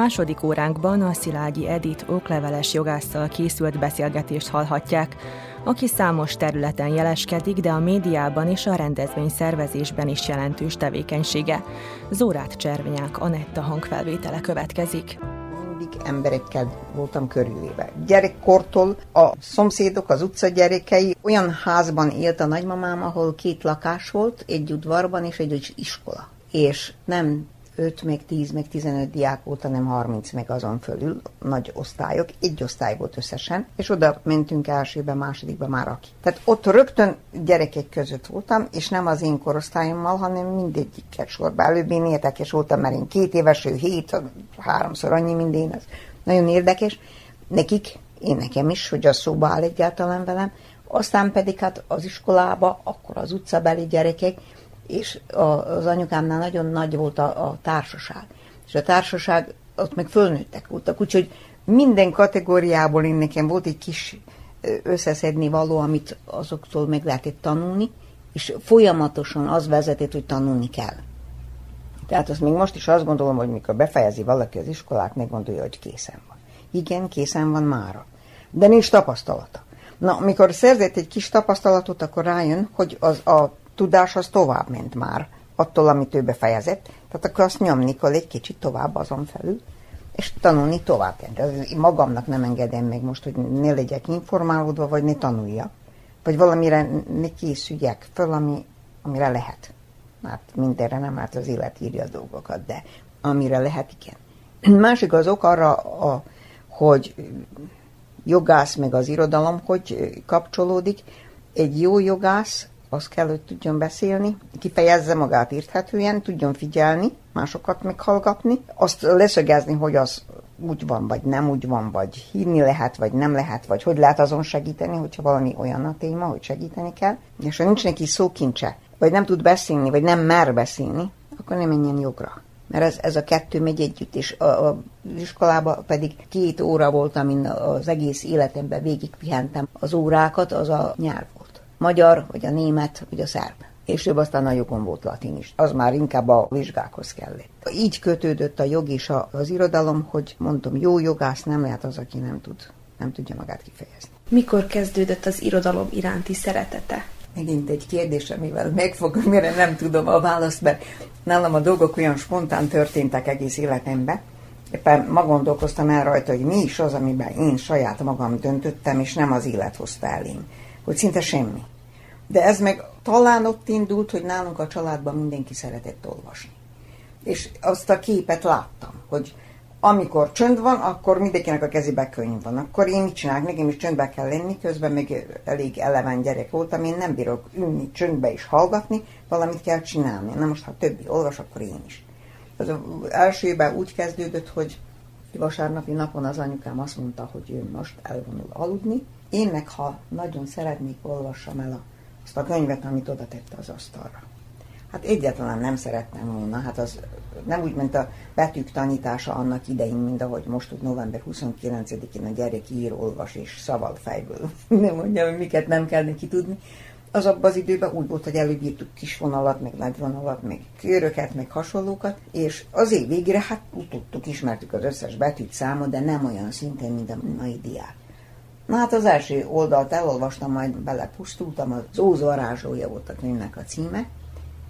Második óránkban a Szilágyi Edit okleveles jogásszal készült beszélgetést hallhatják, aki számos területen jeleskedik, de a médiában és a rendezvény szervezésben is jelentős tevékenysége. Zórát Cservnyák Anetta hangfelvétele következik mindig emberekkel voltam körülvéve. Gyerekkortól a szomszédok, az utca gyerekei, olyan házban élt a nagymamám, ahol két lakás volt, egy udvarban és egy iskola. És nem 5, meg 10, meg 15 diák volt, hanem 30 meg azon fölül, nagy osztályok, egy osztály volt összesen, és oda mentünk elsőbe, másodikba már aki. Tehát ott rögtön gyerekek között voltam, és nem az én korosztályommal, hanem mindegyikkel sorba. Előbb én érdekes voltam, mert én két éves, ő hét, háromszor annyi minden, ez nagyon érdekes. Nekik, én nekem is, hogy az szóba áll egyáltalán velem, aztán pedig hát az iskolába, akkor az utcabeli gyerekek, és az anyukámnál nagyon nagy volt a, a társaság. És a társaság, ott meg fölnőttek voltak, úgyhogy minden kategóriából én nekem volt egy kis összeszedni való, amit azoktól meg lehetett tanulni, és folyamatosan az vezetett, hogy tanulni kell. Tehát azt még most is azt gondolom, hogy mikor befejezi valaki az iskolát, meggondolja, hogy készen van. Igen, készen van mára. De nincs tapasztalata. Na, mikor szerzett egy kis tapasztalatot, akkor rájön, hogy az a tudás az tovább ment már, attól, amit ő befejezett. Tehát akkor azt nyomni kell egy kicsit tovább azon felül, és tanulni tovább. Tehát magamnak nem engedem meg most, hogy ne legyek informálódva, vagy ne tanulja. Vagy valamire ne készüljek föl, ami, amire lehet. Hát mindenre nem, hát az élet írja a dolgokat, de amire lehet, igen. Másik az ok arra, a, hogy jogász meg az irodalom hogy kapcsolódik. Egy jó jogász az kell, hogy tudjon beszélni, kifejezze magát érthetően, tudjon figyelni, másokat meghallgatni, azt leszögezni, hogy az úgy van, vagy nem úgy van, vagy hinni lehet, vagy nem lehet, vagy hogy lehet azon segíteni, hogyha valami olyan a téma, hogy segíteni kell. És ha nincs neki szókincse, vagy nem tud beszélni, vagy nem mer beszélni, akkor nem menjen jogra. mert ez, ez a kettő megy együtt, és a, a iskolában pedig két óra volt, amin az egész életemben végig pihentem az órákat, az a nyelv. Magyar, vagy a német, vagy a szerb. És több aztán a jogon volt latin is. Az már inkább a vizsgákhoz kellett. Így kötődött a jog és az irodalom, hogy mondom, jó jogász nem lehet az, aki nem tud, nem tudja magát kifejezni. Mikor kezdődött az irodalom iránti szeretete? Megint egy kérdés, amivel megfogom, mire nem tudom a választ, mert nálam a dolgok olyan spontán történtek egész életemben. Éppen ma gondolkoztam el rajta, hogy mi is az, amiben én saját magam döntöttem, és nem az élet hozta elém. Hogy szinte semmi. De ez meg talán ott indult, hogy nálunk a családban mindenki szeretett olvasni. És azt a képet láttam, hogy amikor csönd van, akkor mindenkinek a kezébe könyv van. Akkor én mit csinálok? Nekem is csöndbe kell lenni, közben még elég eleven gyerek voltam, én nem bírok ülni csöndbe és hallgatni, valamit kell csinálni. Na most, ha többi olvas, akkor én is. Az első úgy kezdődött, hogy vasárnapi napon az anyukám azt mondta, hogy ő most elvonul aludni. Én meg, ha nagyon szeretnék, olvassam el azt a könyvet, amit oda tette az asztalra. Hát egyáltalán nem szerettem volna. Hát az nem úgy, mint a betűk tanítása annak idején, mint ahogy most, hogy november 29-én a gyerek ír, olvas és szaval fejből. nem mondja, hogy miket nem kell neki tudni. Az abban az időben úgy volt, hogy előbírtuk kis vonalat, meg nagy vonalat, meg köröket, meg hasonlókat, és az év végére hát tudtuk, ismertük az összes betűt, számot, de nem olyan szinten, mint a mai diák. Na hát az első oldalt elolvastam, majd belepusztultam, az Ózó varázslója volt a könyvnek a címe,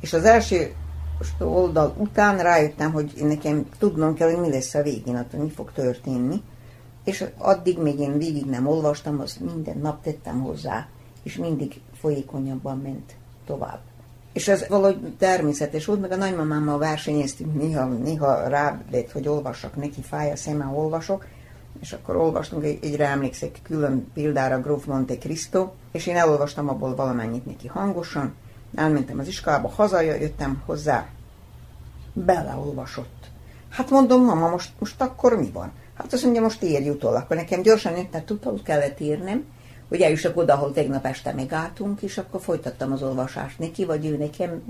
és az első oldal után rájöttem, hogy nekem tudnom kell, hogy mi lesz a végén, attól mi fog történni. És addig még én végig nem olvastam, azt minden nap tettem hozzá, és mindig folyékonyabban ment tovább. És ez valahogy természetes volt, meg a nagymamámmal versenyeztünk, néha, néha rábett, hogy olvassak, neki fáj a szeme, olvasok, és akkor olvastunk, egyre emlékszek külön példára Gróf Monte Cristo, és én elolvastam abból valamennyit neki hangosan, elmentem az iskolába, hazajöttem hozzá, beleolvasott. Hát mondom, mama, most, most akkor mi van? Hát azt mondja, most érj utol. Akkor nekem gyorsan internet utol kellett írnem, hogy eljussak oda, ahol tegnap este megálltunk, és akkor folytattam az olvasást neki, vagy ő nekem,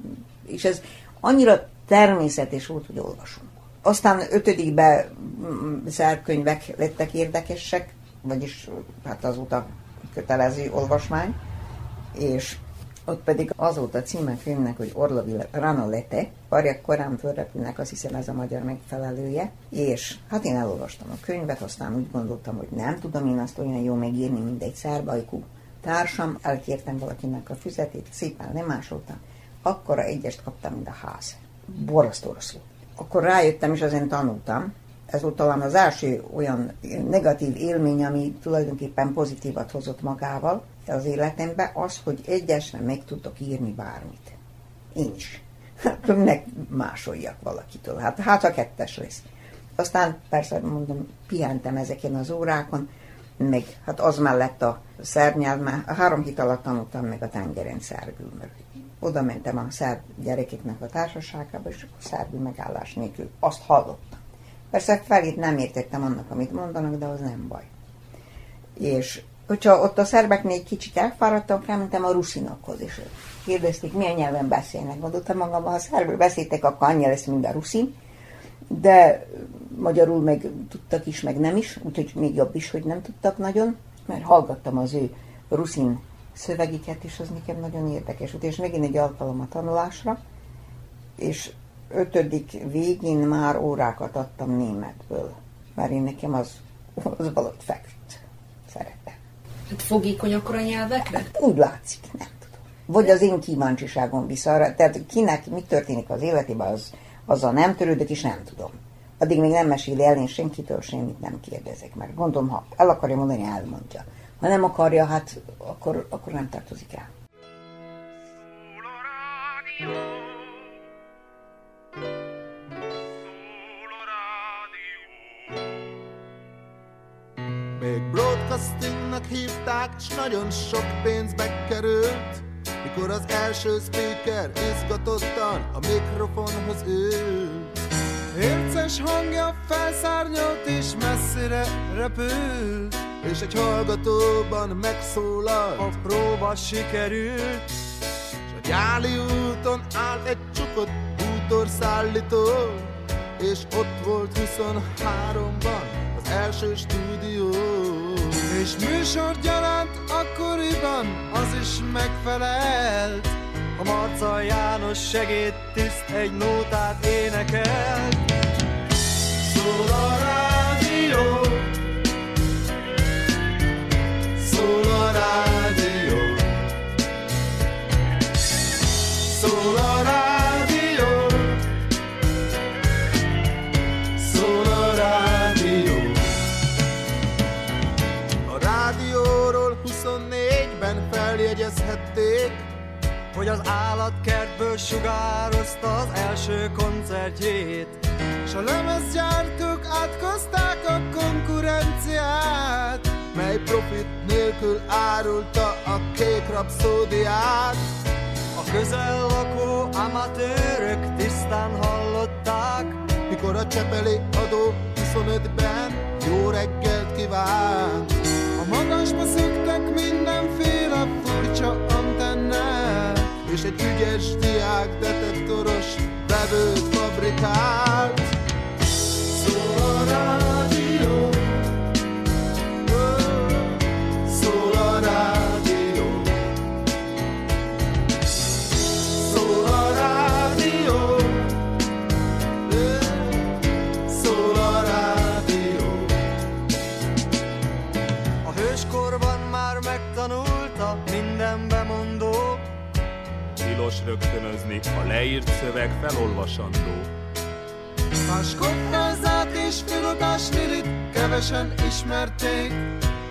és ez annyira természetes volt, hogy olvasunk. Aztán ötödikbe mm, szerkönyvek lettek érdekesek, vagyis hát azóta kötelező olvasmány, és ott pedig az volt a címe filmnek, hogy Orlovi Ranolete, Arja korán fölrepülnek, azt hiszem ez a magyar megfelelője, és hát én elolvastam a könyvet, aztán úgy gondoltam, hogy nem tudom én azt olyan jó megírni, mint egy szárbajkú társam, elkértem valakinek a füzetét, szépen lemásoltam, akkora egyest kaptam, mint a ház. Borasztó rossz volt. Akkor rájöttem, és azért tanultam, ez volt talán az első olyan negatív élmény, ami tulajdonképpen pozitívat hozott magával, az életemben az, hogy egyesre meg tudok írni bármit. Én is. Hát, meg másoljak valakitől. Hát, hát a kettes lesz. Aztán persze mondom, pihentem ezeken az órákon, meg hát az mellett a szerb nyelv, már három hét alatt tanultam meg a tengeren szerbül, mert oda mentem a szerb gyerekeknek a társaságába, és akkor szerbül megállás nélkül azt hallottam. Persze felét nem értettem annak, amit mondanak, de az nem baj. És hogyha ott a szerbeknél egy kicsit elfáradtam, felmentem a ruszinokhoz, és kérdezték, milyen nyelven beszélnek. Gondoltam magam, ha szerbül beszéltek, akkor annyi lesz, mint a ruszin, de magyarul meg tudtak is, meg nem is, úgyhogy még jobb is, hogy nem tudtak nagyon, mert hallgattam az ő ruszin szövegiket, és az nekem nagyon érdekes volt, és megint egy alkalom a tanulásra, és ötödik végén már órákat adtam németből, mert én nekem az, az valahogy feküdt. Szeretem. Hát fogékony akkor a nyelvekre? Úgy látszik, nem tudom. Vagy az én kíváncsiságom vissza tehát kinek mi történik az életében, az, azzal nem törődök, és nem tudom. Addig még nem meséli el, én senkitől semmit nem kérdezek meg. Gondolom, ha el akarja mondani, elmondja. Ha nem akarja, hát akkor, akkor nem tartozik el. Még broadcastingnak hívták, és nagyon sok pénzbe került Mikor az első speaker izgatottan a mikrofonhoz ült Érces hangja felszárnyalt és messzire repült És egy hallgatóban megszólal A próba sikerült És a gyáli úton áll egy csukott bútorszállító és ott volt 23-ban az első stúdió. És műsorgyaránt akkoriban az is megfelelt. A Marca János segédtiszt egy nótát énekelt. Szól a rádió, szól a rádió, a rádió, szól a rádió. A rádióról 24-ben feljegyezhették, hogy az állatkertből sugározta az első koncertjét. S a lemezgyártók átkozták a konkurenciát, mely profit nélkül árulta a kék rapszódiát. A közel lakó amatőrök tisztán hallották, mikor a Csepeli adó 25-ben jó reggelt kívánt. A magasba szöktek mindenféle furcsa antennát, és egy ügyes diák detektoros vevőt fabrikált. Szól a rádió, Rögtönözni, a leírt szöveg felolvasandó. Más koppázát és filodás lilit kevesen ismerték,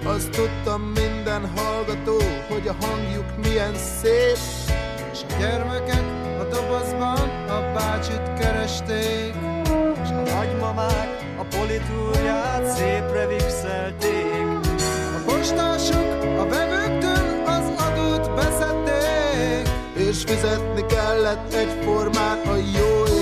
Azt tudtam minden hallgató, hogy a hangjuk milyen szép, és a gyermekek a dobozban a bácsit keresték. és a nagymamák a politúrját szépre vixelték. A postások a vevőktől fizetni kellett egyformán a jó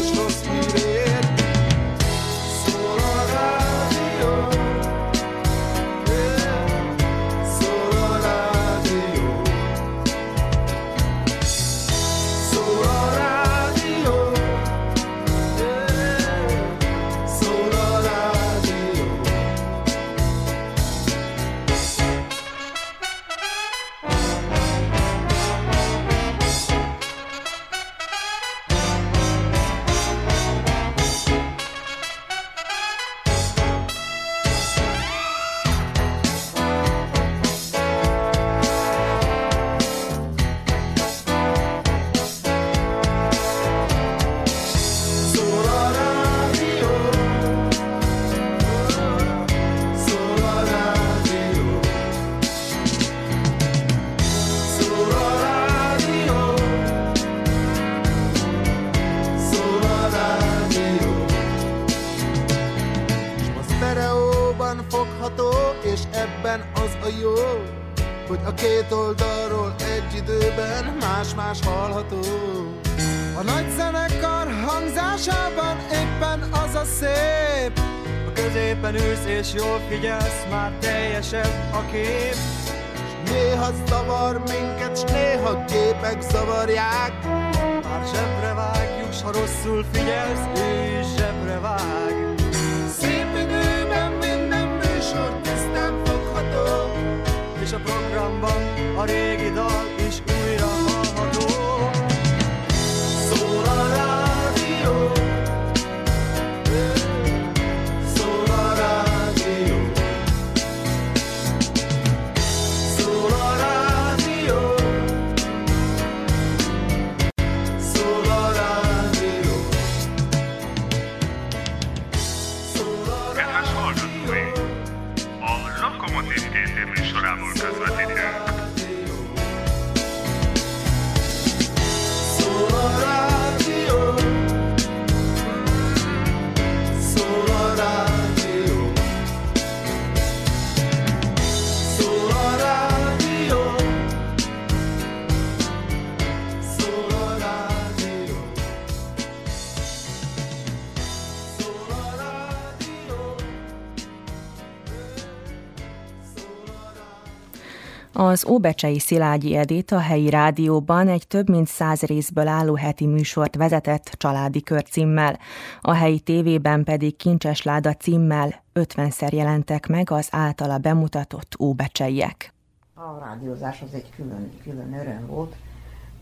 Az Óbecsei Szilágyi Edét a helyi rádióban egy több mint száz részből álló heti műsort vezetett családi kör címmel. A helyi tévében pedig Kincses Láda címmel 50-szer jelentek meg az általa bemutatott óbecseiek. A rádiózás az egy külön, külön öröm volt,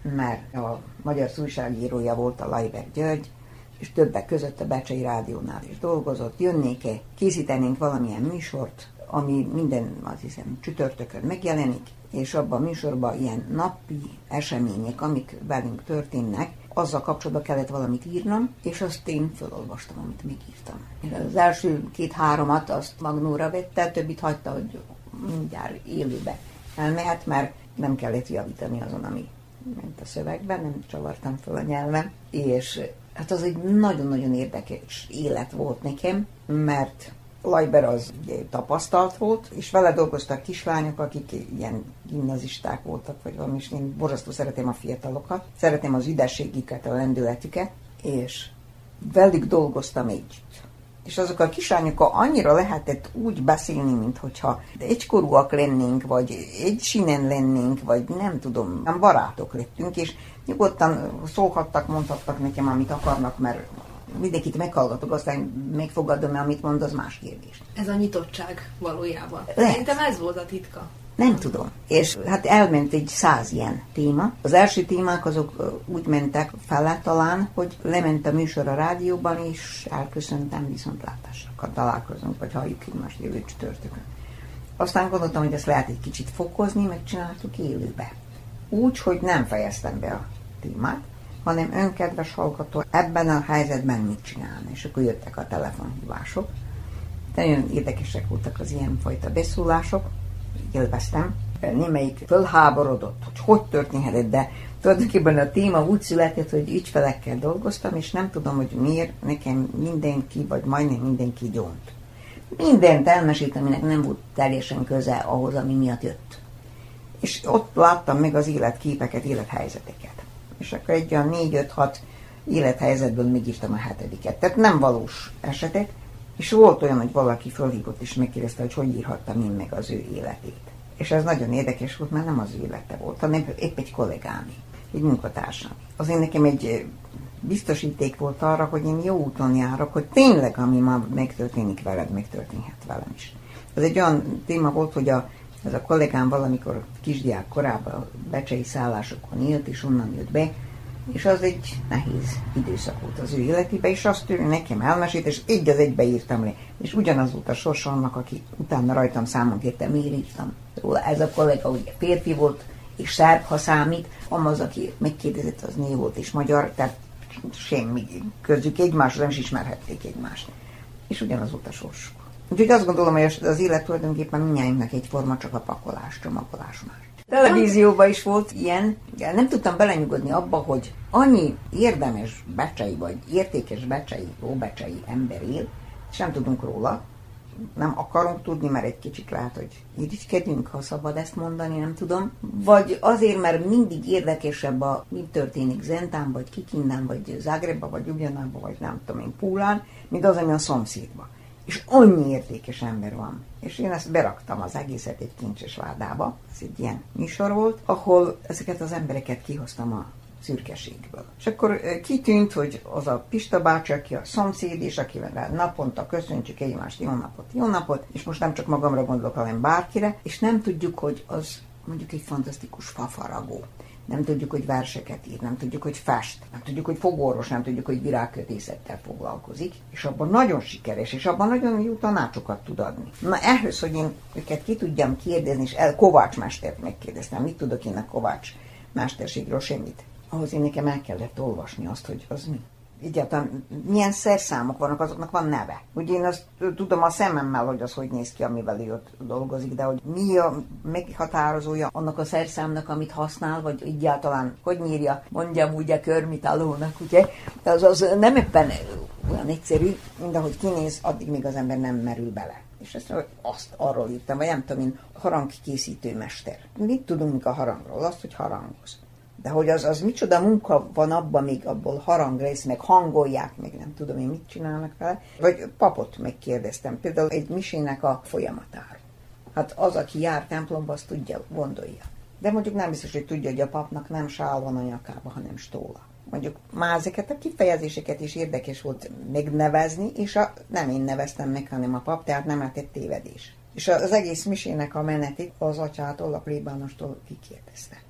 mert a magyar újságírója volt a Lajber György, és többek között a Becsei Rádiónál is dolgozott. Jönnék-e, készítenénk valamilyen műsort, ami minden, azt hiszem, csütörtökön megjelenik, és abban a műsorban ilyen napi események, amik velünk történnek, azzal kapcsolatban kellett valamit írnom, és azt én felolvastam, amit megírtam. Az első két-háromat azt Magnóra vette, többit hagyta, hogy mindjárt élőbe elmehet, mert nem kellett javítani azon, ami ment a szövegben, nem csavartam fel a nyelven, és hát az egy nagyon-nagyon érdekes élet volt nekem, mert Lajber az ugye, tapasztalt volt, és vele dolgoztak kislányok, akik ilyen gimnazisták voltak, vagy valami, és én borzasztó szeretem a fiatalokat, szeretem az üdességüket, a lendületüket, és velük dolgoztam együtt. És azok a kislányok annyira lehetett úgy beszélni, mint hogyha egykorúak lennénk, vagy egy sinen lennénk, vagy nem tudom, nem barátok lettünk, és nyugodtan szólhattak, mondhattak nekem, amit akarnak, mert mindenkit meghallgatok, aztán megfogadom, amit mond, az más kérdés. Ez a nyitottság valójában. Lehet. Szerintem ez volt a titka. Nem tudom. És hát elment egy száz ilyen téma. Az első témák azok úgy mentek fele talán, hogy lement a műsor a rádióban, és elköszöntem viszontlátásra. Ha találkozunk, vagy halljuk egymást jövő csütörtökön. Aztán gondoltam, hogy ezt lehet egy kicsit fokozni, megcsináltuk élőbe. Úgy, hogy nem fejeztem be a témát, hanem önkedves hallgató ebben a helyzetben mit csinálna. És akkor jöttek a telefonhívások. Nagyon érdekesek voltak az ilyen fajta beszólások, élveztem. Némelyik fölháborodott, hogy hogy történhetett, de tulajdonképpen a téma úgy született, hogy ügyfelekkel dolgoztam, és nem tudom, hogy miért nekem mindenki, vagy majdnem mindenki gyónt. Mindent elmesélt, aminek nem volt teljesen köze ahhoz, ami miatt jött. És ott láttam meg az életképeket, élethelyzeteket. És akkor egy olyan négy-öt-hat élethelyzetből megírtam a hetediket. Tehát nem valós esetek, és volt olyan, hogy valaki fölhívott és megkérdezte, hogy hogy írhattam én meg az ő életét. És ez nagyon érdekes volt, mert nem az élete volt, hanem épp egy kollégám, egy munkatársam. Azért nekem egy biztosíték volt arra, hogy én jó úton járok, hogy tényleg, ami ma megtörténik veled, megtörténhet velem is. Ez egy olyan téma volt, hogy a, ez a kollégám valamikor kisdiák korában becsei szállásokon élt, és onnan jött be, és az egy nehéz időszak volt az ő életében, és azt ő nekem elmesélt, és egy az egybe írtam le. És ugyanaz volt a sorsa annak, aki utána rajtam számon kérte, miért írtam róla. Ez a kollega ugye férfi volt, és szerb, ha számít, az, aki megkérdezett, az nő volt és magyar, tehát semmi közük egymáshoz nem is ismerhették egymást. És ugyanaz volt a sorsuk. Úgyhogy azt gondolom, hogy az élet tulajdonképpen mindjárt egyforma, csak a pakolás, csomagolás más. Televízióban is volt ilyen, nem tudtam belenyugodni abba, hogy annyi érdemes becsei, vagy értékes becsei, óbecsei ember él, és nem tudunk róla, nem akarunk tudni, mert egy kicsit lehet, hogy irigykedünk, ha szabad ezt mondani, nem tudom. Vagy azért, mert mindig érdekesebb a, mi történik Zentán, vagy Kikindán, vagy Zágrebba, vagy Ugyanában, vagy nem tudom én, Púlán, mint az, ami a szomszédban és annyi értékes ember van. És én ezt beraktam az egészet egy kincses ládába, ez egy ilyen műsor volt, ahol ezeket az embereket kihoztam a szürkeségből. És akkor kitűnt, hogy az a Pista bácsi, aki a szomszéd, és akivel naponta köszöntjük egymást, jó napot, jó napot, és most nem csak magamra gondolok, hanem bárkire, és nem tudjuk, hogy az mondjuk egy fantasztikus fafaragó nem tudjuk, hogy verseket ír, nem tudjuk, hogy fest, nem tudjuk, hogy fogorvos, nem tudjuk, hogy virágkötészettel foglalkozik, és abban nagyon sikeres, és abban nagyon jó tanácsokat tud adni. Na ehhez, hogy én őket ki tudjam kérdezni, és el Kovács mestert megkérdeztem, mit tudok én a Kovács mesterségről semmit. Ahhoz én nekem el kellett olvasni azt, hogy az mi egyáltalán milyen szerszámok vannak, azoknak van neve. Ugye én azt tudom a szememmel, hogy az hogy néz ki, amivel ő ott dolgozik, de hogy mi a meghatározója annak a szerszámnak, amit használ, vagy egyáltalán hogy nyírja, mondjam úgy a körmitálónak, ugye? Az, az nem éppen olyan egyszerű, mint ahogy kinéz, addig még az ember nem merül bele. És ezt azt arról írtam, vagy nem tudom én, harangkészítő mester. Mit tudunk a harangról? Azt, hogy harangoz. De hogy az, az micsoda munka van abban, még abból harangrész, meg hangolják, meg nem tudom én mit csinálnak vele. Vagy papot megkérdeztem, például egy misének a folyamatáról. Hát az, aki jár templomba, azt tudja, gondolja. De mondjuk nem biztos, hogy tudja, hogy a papnak nem sál van a nyakába, hanem stóla. Mondjuk már ezeket a kifejezéseket is érdekes volt megnevezni, és a, nem én neveztem meg, hanem a pap, tehát nem lehetett tévedés. És az egész misének a menetét az atyától, a plébánostól kikérdezte.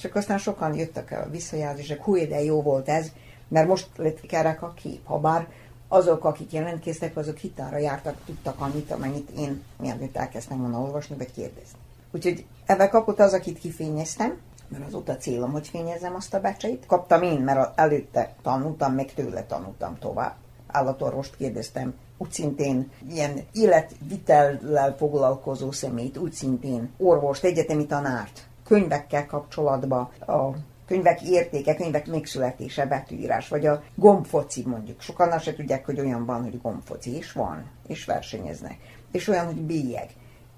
Csak aztán sokan jöttek a visszajelzések, hú, de jó volt ez, mert most lett kerek a kép, ha bár azok, akik jelentkeztek, azok hitára jártak, tudtak annyit, amennyit én mielőtt elkezdtem volna olvasni, vagy kérdezni. Úgyhogy ebbe kapott az, akit kifényeztem, mert az a célom, hogy fényezzem azt a becseit. Kaptam én, mert előtte tanultam, meg tőle tanultam tovább. Állatorvost kérdeztem, úgy szintén ilyen életvitellel foglalkozó szemét, úgy szintén orvost, egyetemi tanárt, könyvekkel kapcsolatban, a könyvek értéke, könyvek megszületése, betűírás, vagy a gombfoci mondjuk. Sokan azt se tudják, hogy olyan van, hogy gombfoci, és van, és versenyeznek. És olyan, hogy bélyeg.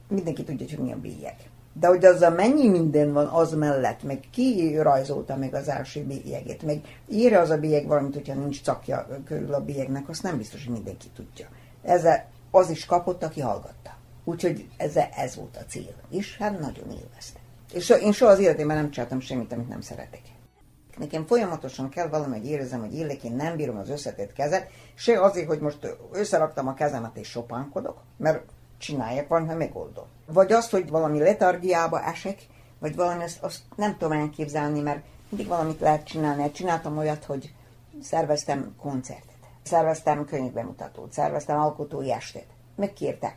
Mindenki tudja, hogy mi a bélyeg. De hogy az a mennyi minden van az mellett, meg ki rajzolta meg az első bélyeget, meg ír az a bélyeg valamit, hogyha nincs cakja körül a bélyegnek, azt nem biztos, hogy mindenki tudja. Ezzel az is kapott, aki hallgatta. Úgyhogy ez, ez volt a cél. És hát nagyon élvezte. És én soha az életemben nem csináltam semmit, amit nem szeretek. Nekem folyamatosan kell valami, hogy érezzem, hogy élek, én nem bírom az összetett kezet, se azért, hogy most összeraktam a kezemet és sopánkodok, mert csinálják van, ha megoldom. Vagy azt, hogy valami letargiába esek, vagy valami, azt, azt nem tudom elképzelni, mert mindig valamit lehet csinálni. Hát csináltam olyat, hogy szerveztem koncertet, szerveztem könyvbemutatót, szerveztem alkotói estét. Megkértek.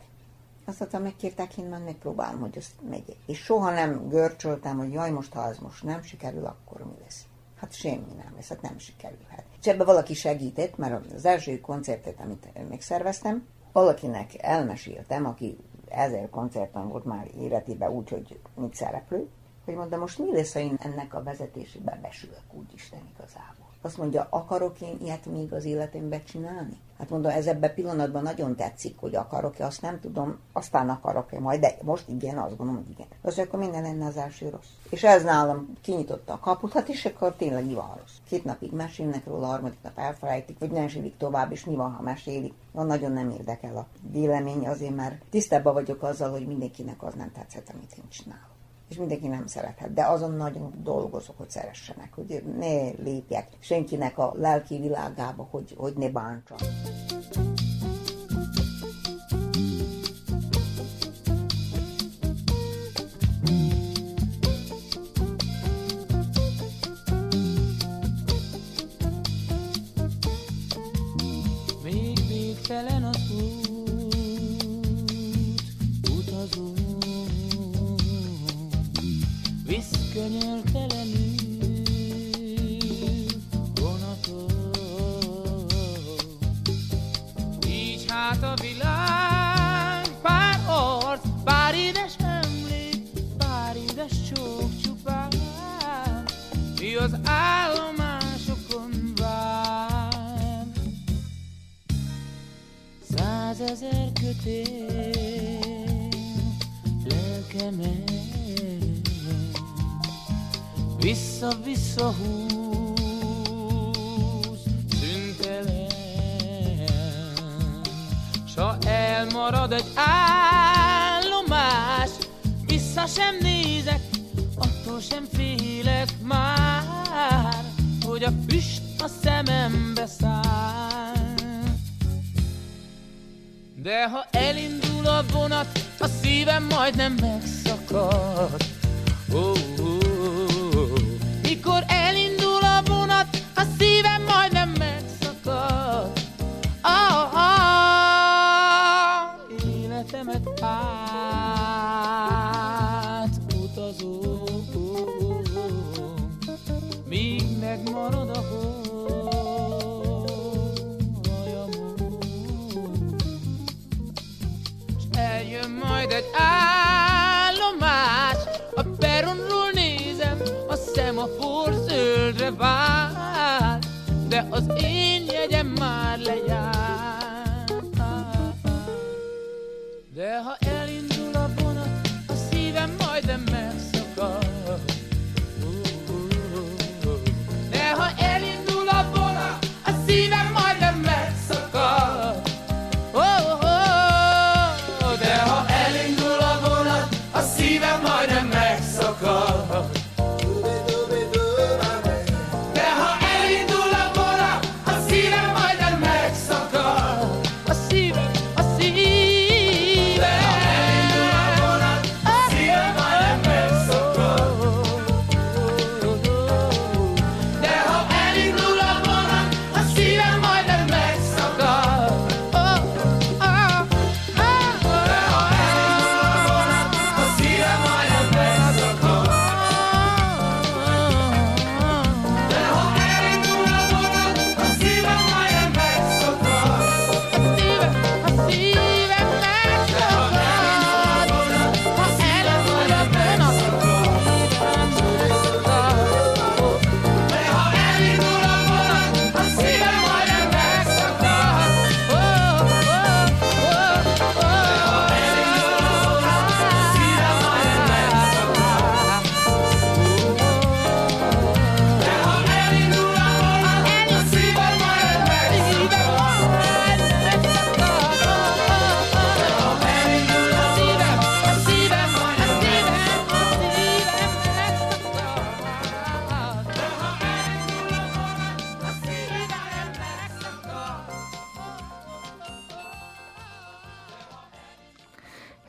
Azt mondtam, megkértek, én már megpróbálom, hogy ezt megyek. És soha nem görcsöltem, hogy jaj, most ha az most nem sikerül, akkor mi lesz. Hát semmi nem lesz, hát nem sikerülhet. És ebbe valaki segített, mert az első koncertet, amit megszerveztem, valakinek elmeséltem, aki ezer koncerten volt már életében úgy, hogy mit szereplő, hogy mondom, most mi lesz, ha én ennek a vezetésébe besülök úgy Isten igazából. Azt mondja, akarok én ilyet még az életemben csinálni? Hát mondom, ez ebben pillanatban nagyon tetszik, hogy akarok-e, azt nem tudom, aztán akarok-e majd, de most igen, azt gondolom, hogy igen. Az akkor minden lenne az első rossz. És ez nálam kinyitotta a kaput, hát és akkor tényleg mi van rossz. Két napig mesélnek róla, a harmadik nap elfelejtik, vagy nem sélik tovább, és mi van, ha mesélik. Van nagyon nem érdekel a vélemény, azért már tisztában vagyok azzal, hogy mindenkinek az nem tetszett, amit én csinálok és mindenki nem szerethet, de azon nagyon dolgozok, hogy szeressenek, hogy ne lépjek senkinek a lelki világába, hogy, hogy ne bántsam.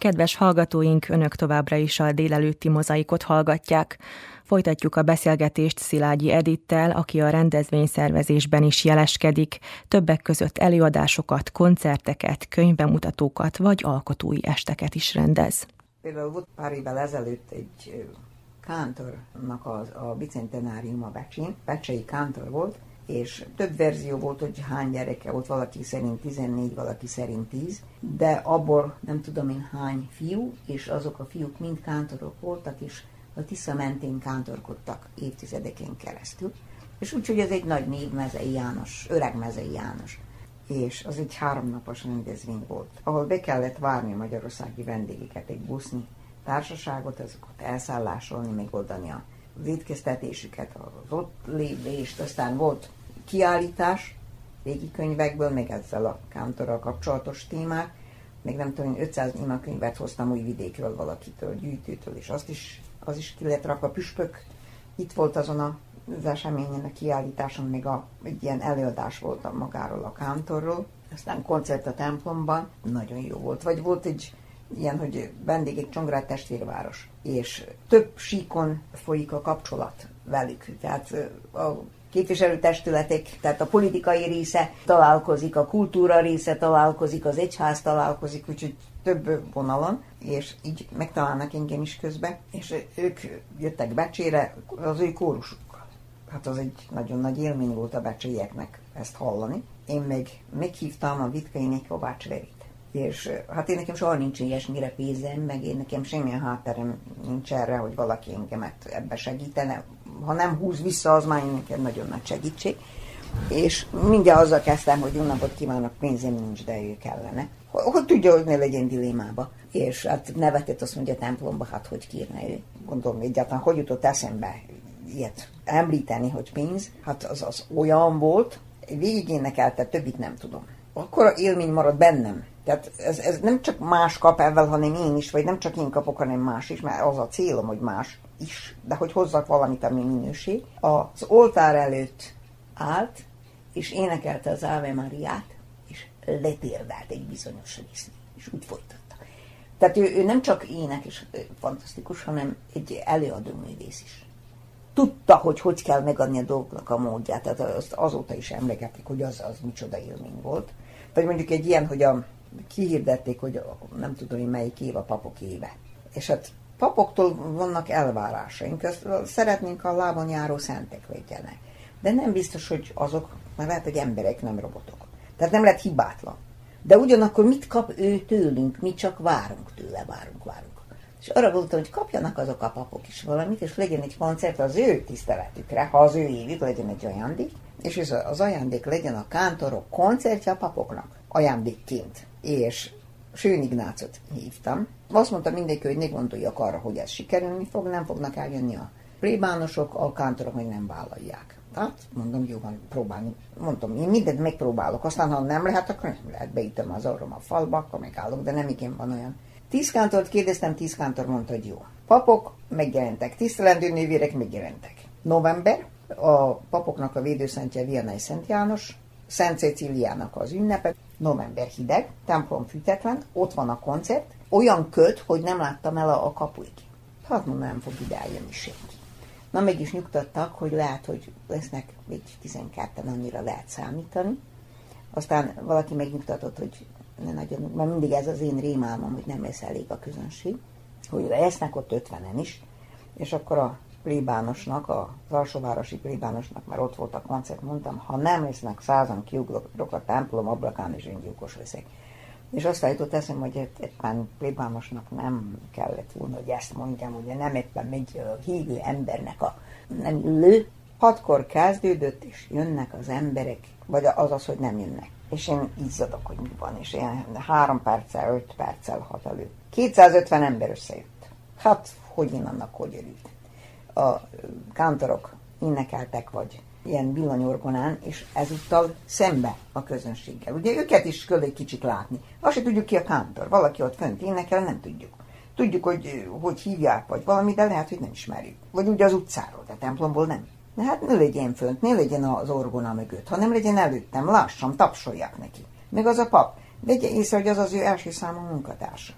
Kedves hallgatóink, önök továbbra is a délelőtti mozaikot hallgatják. Folytatjuk a beszélgetést Szilágyi Edittel, aki a rendezvényszervezésben is jeleskedik, többek között előadásokat, koncerteket, könyvbemutatókat vagy alkotói esteket is rendez. Például volt pár évvel ezelőtt egy kántornak a, a bicentenáriuma Becsin, Becsei kántor volt, és több verzió volt, hogy hány gyereke volt, valaki szerint 14, valaki szerint 10, de abból nem tudom én hány fiú, és azok a fiúk mind kántorok voltak, és a Tisza mentén kántorkodtak évtizedeken keresztül. És úgyhogy ez egy nagy név, Mezei János, öreg Mezei János. És az egy háromnapos rendezvény volt, ahol be kellett várni a magyarországi vendégeket, egy buszni társaságot, azokat elszállásolni, megoldani az étkeztetésüket, az ott lévést, aztán volt kiállítás régi könyvekből, még ezzel a kántorral kapcsolatos témák, még nem tudom, 500 imakönyvet hoztam új vidékről valakitől, gyűjtőtől, és azt is, az is ki lett rakva püspök. Itt volt azon a az eseményen, a kiállításon még a, egy ilyen előadás volt a magáról a kántorról, aztán koncert a templomban, nagyon jó volt. Vagy volt egy ilyen, hogy vendégek Csongrád testvérváros, és több síkon folyik a kapcsolat velük. Tehát a képviselőtestületek, tehát a politikai része találkozik, a kultúra része találkozik, az egyház találkozik, úgyhogy több vonalon, és így megtalálnak engem is közbe, és ők jöttek Becsére az ő kórusukkal. Hát az egy nagyon nagy élmény volt a becsélyeknek ezt hallani. Én meg meghívtam a Vitkai Kovács Verit és hát én nekem soha nincs ilyesmire pénzem, meg én nekem semmilyen hátterem nincs erre, hogy valaki engemet ebbe segítene. Ha nem húz vissza, az már nekem nagyon nagy segítség. És mindjárt azzal kezdtem, hogy jó napot kívánok, pénzem nincs, de ő kellene. Hogy tudja, hogy ne legyen dilémába. És hát nevetett azt mondja a templomba, hát hogy kérne ő. Gondolom egyáltalán, hogy jutott eszembe ilyet említeni, hogy pénz. Hát az, az olyan volt, végig énekelte, többit nem tudom. Akkor élmény marad bennem, tehát ez, ez nem csak más kap ebben, hanem én is, vagy nem csak én kapok, hanem más is, mert az a célom, hogy más is, de hogy hozzak valamit, ami minőség. Az oltár előtt állt, és énekelte az Ave Mariát, és letérdált egy bizonyos részt, és úgy folytatta. Tehát ő, ő nem csak énekes fantasztikus, hanem egy előadó művész is. Tudta, hogy hogy kell megadni a dolgoknak a módját, tehát azt azóta is emlegetik, hogy az, az micsoda élmény volt. Vagy mondjuk egy ilyen, hogy a kihirdették, hogy nem tudom, hogy melyik év a papok éve. És hát papoktól vannak elvárásaink, ezt szeretnénk a lábon járó szentek legyenek. De nem biztos, hogy azok, mert lehet, hogy emberek, nem robotok. Tehát nem lehet hibátlan. De ugyanakkor mit kap ő tőlünk? Mi csak várunk tőle, várunk, várunk. És arra gondoltam, hogy kapjanak azok a papok is valamit, és legyen egy koncert az ő tiszteletükre, ha az ő évük legyen egy ajándék, és ez az ajándék legyen a kántorok koncertje a papoknak ajándékként és Sőn Ignácot hívtam. Azt mondta mindenki, hogy ne gondoljak arra, hogy ez sikerülni fog, nem fognak eljönni a plébánosok, a kántorok meg nem vállalják. Tehát mondom, jó van, próbálni. Mondtam, én mindent megpróbálok, aztán ha nem lehet, akkor nem lehet, beítem az orrom a falba, akkor megállok, de nem igen van olyan. Tíz kántort kérdeztem, tíz kántor mondta, hogy jó. Papok megjelentek, tisztelendő nővérek megjelentek. November, a papoknak a védőszentje Viannai Szent János, Szent Ceciliának az ünnepe, november hideg, templom fűtetlen, ott van a koncert, olyan köt, hogy nem láttam el a, a kapuig. Hát mondom, nem fog ide eljönni senki. Na, mégis nyugtattak, hogy lehet, hogy lesznek még 12-en, annyira lehet számítani. Aztán valaki megnyugtatott, hogy ne nagyon, mert mindig ez az én rémálmom, hogy nem lesz elég a közönség, hogy lesznek ott 50-en is, és akkor a plébánosnak, az alsóvárosi plébánosnak, mert ott volt a koncert, mondtam, ha nem lesznek százan kiugrok a templom ablakán, és én gyilkos leszek. És azt jutott eszem, hogy éppen plébánosnak nem kellett volna, hogy ezt mondjam, hogy nem éppen egy hívő embernek a nem illő. Hatkor kezdődött, és jönnek az emberek, vagy az az, hogy nem jönnek. És én izzadok, hogy mi van, és ilyen három perccel, öt perccel hat elő. 250 ember összejött. Hát, hogy én annak hogy örültem a kántorok énekeltek, vagy ilyen villanyorgonán, és ezúttal szembe a közönséggel. Ugye őket is kell egy kicsit látni. Azt se tudjuk ki a kántor. Valaki ott fönt énekel, nem tudjuk. Tudjuk, hogy hogy hívják, vagy valami, de lehet, hogy nem ismerjük. Vagy ugye az utcáról, de templomból nem. De hát ne legyen fönt, ne legyen az orgona mögött, hanem legyen előttem, lássam, tapsoljak neki. Meg az a pap. Vegye észre, hogy az az ő első számú munkatársa.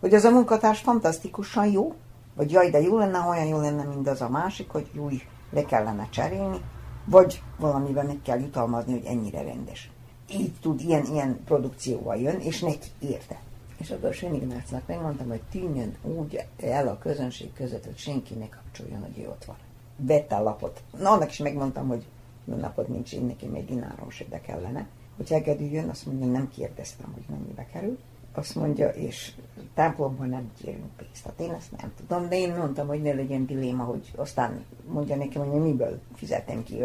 hogy az a munkatárs fantasztikusan jó, vagy jaj, de jó lenne, olyan jó lenne, mint az a másik, hogy új, le kellene cserélni, vagy valamiben meg kell jutalmazni, hogy ennyire rendes. Így tud, ilyen, ilyen produkcióval jön, és neki érte. És akkor Sön Ignácnak megmondtam, hogy tűnjön úgy el a közönség között, hogy senki ne kapcsoljon, hogy ő ott van. Vette a lapot. Na, annak is megmondtam, hogy jó napot nincs, én neki még dinárom se de kellene. Hogy Hegedű jön, azt mondja, nem kérdeztem, hogy mennyibe kerül. Azt mondja, és templomban nem kérünk pénzt. Hát én ezt nem tudom, de én mondtam, hogy ne legyen diléma, hogy aztán mondja nekem, hogy miből fizetem ki,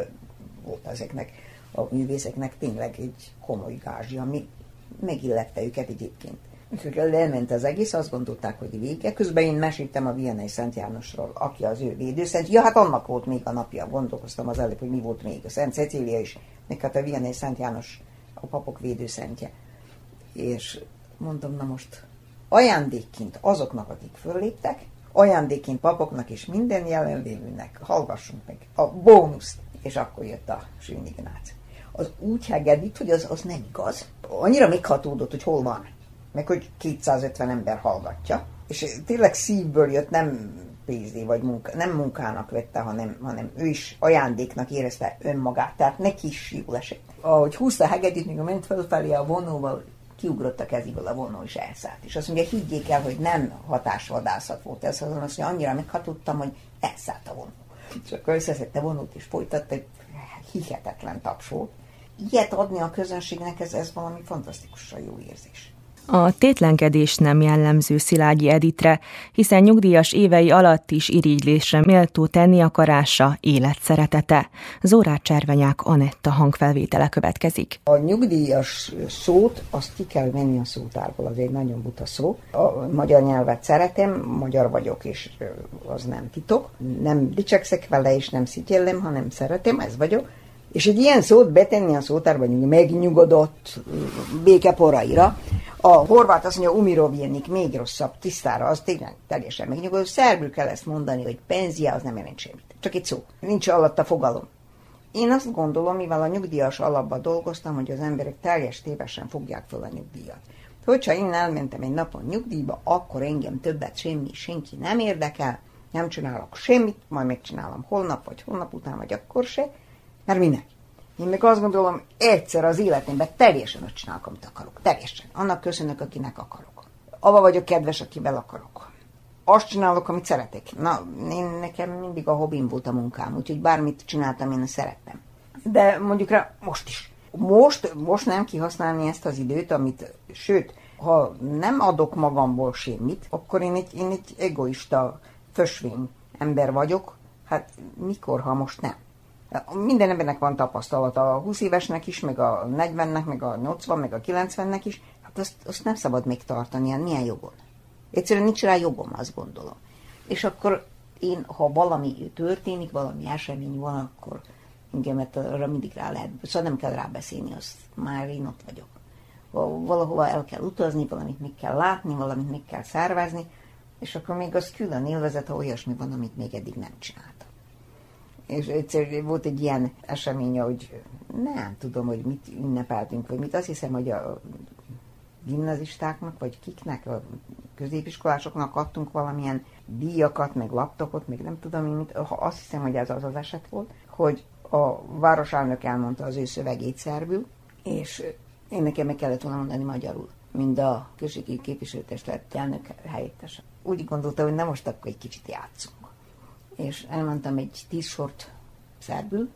volt ezeknek a művészeknek tényleg egy komoly gázsi, ami megillette őket egyébként. És hogy lement az egész, azt gondolták, hogy vége. Közben én meséltem a Vianney Szent Jánosról, aki az ő védőszent. Ja, hát annak volt még a napja, gondolkoztam az előbb, hogy mi volt még. A Szent Cecília is, meg hát a Vianney Szent János a papok védőszentje. És mondom, na most ajándékként azoknak, akik fölléptek, ajándékként papoknak és minden jelenlévőnek hallgassunk meg a bónuszt. És akkor jött a Sőn Ignác. Az úgy hegedít, hogy az, az nem igaz. Annyira meghatódott, hogy hol van meg hogy 250 ember hallgatja, és tényleg szívből jött, nem pénzé vagy munka, nem munkának vette, hanem, hanem ő is ajándéknak érezte önmagát, tehát neki is jól esett. Ahogy húzta hegedűt, míg ment fölfelé a vonóval, kiugrott a kezéből a vonó, és elszállt. És azt mondja, higgyék el, hogy nem hatásvadászat volt ez, hanem azt mondja, annyira meghatottam, hogy elszállt a vonó. És akkor összeszedte vonót, és folytatta, egy hihetetlen taps volt. Ilyet adni a közönségnek, ez, ez valami fantasztikusan jó érzés. A tétlenkedés nem jellemző Szilágyi Editre, hiszen nyugdíjas évei alatt is irigylésre méltó tenni akarása, életszeretete. Zórát Cservenyák Anetta hangfelvétele következik. A nyugdíjas szót, azt ki kell venni a szótárból, az egy nagyon buta szó. A magyar nyelvet szeretem, magyar vagyok, és az nem titok. Nem dicsekszek vele, és nem szityellem, hanem szeretem, ez vagyok. És egy ilyen szót betenni a szótárba, megnyugodott békeporaira, a horvát azt mondja, umirovjenik, még rosszabb, tisztára, az tényleg teljesen megnyugodó. Szerbül kell ezt mondani, hogy penzia, az nem jelent semmit. Csak egy szó. Nincs alatt a fogalom. Én azt gondolom, mivel a nyugdíjas alapban dolgoztam, hogy az emberek teljes tévesen fogják fel a nyugdíjat. Hogyha én elmentem egy napon nyugdíjba, akkor engem többet semmi, senki nem érdekel, nem csinálok semmit, majd megcsinálom holnap, vagy holnap után, vagy akkor se, mert minek? Én meg azt gondolom, egyszer az életemben teljesen azt csinálok, amit akarok. Teljesen. Annak köszönök, akinek akarok. Ava vagyok kedves, akivel akarok. Azt csinálok, amit szeretek. Na, én nekem mindig a hobbim volt a munkám, úgyhogy bármit csináltam, én szerettem. De mondjuk rá most is. Most, most nem kihasználni ezt az időt, amit, sőt, ha nem adok magamból semmit, akkor én egy, én egy egoista, fösvény ember vagyok. Hát mikor, ha most nem? Minden embernek van tapasztalata, a 20 évesnek is, meg a 40-nek, meg a 80, meg a 90-nek is. Hát azt, azt nem szabad még tartani, hát milyen jogon. Egyszerűen nincs rá jogom, azt gondolom. És akkor én, ha valami történik, valami esemény van, akkor engemet arra mindig rá lehet, szóval nem kell rábeszélni, azt már én ott vagyok. Valahova el kell utazni, valamit meg kell látni, valamit meg kell szervezni, és akkor még az külön élvezet, ha olyasmi van, amit még eddig nem csinált és egyszer volt egy ilyen esemény, hogy nem tudom, hogy mit ünnepeltünk, vagy mit. Azt hiszem, hogy a gimnazistáknak, vagy kiknek, a középiskolásoknak adtunk valamilyen díjakat, meg laptopot, meg nem tudom, mit. Azt hiszem, hogy ez az az eset volt, hogy a városelnök elmondta az ő szövegét szerbül, és én nekem meg kellett volna mondani magyarul, mind a községi képviselőtestület elnök helyettesen. Úgy gondolta, hogy nem most akkor egy kicsit játszunk és elmondtam egy tíz sort szerbül,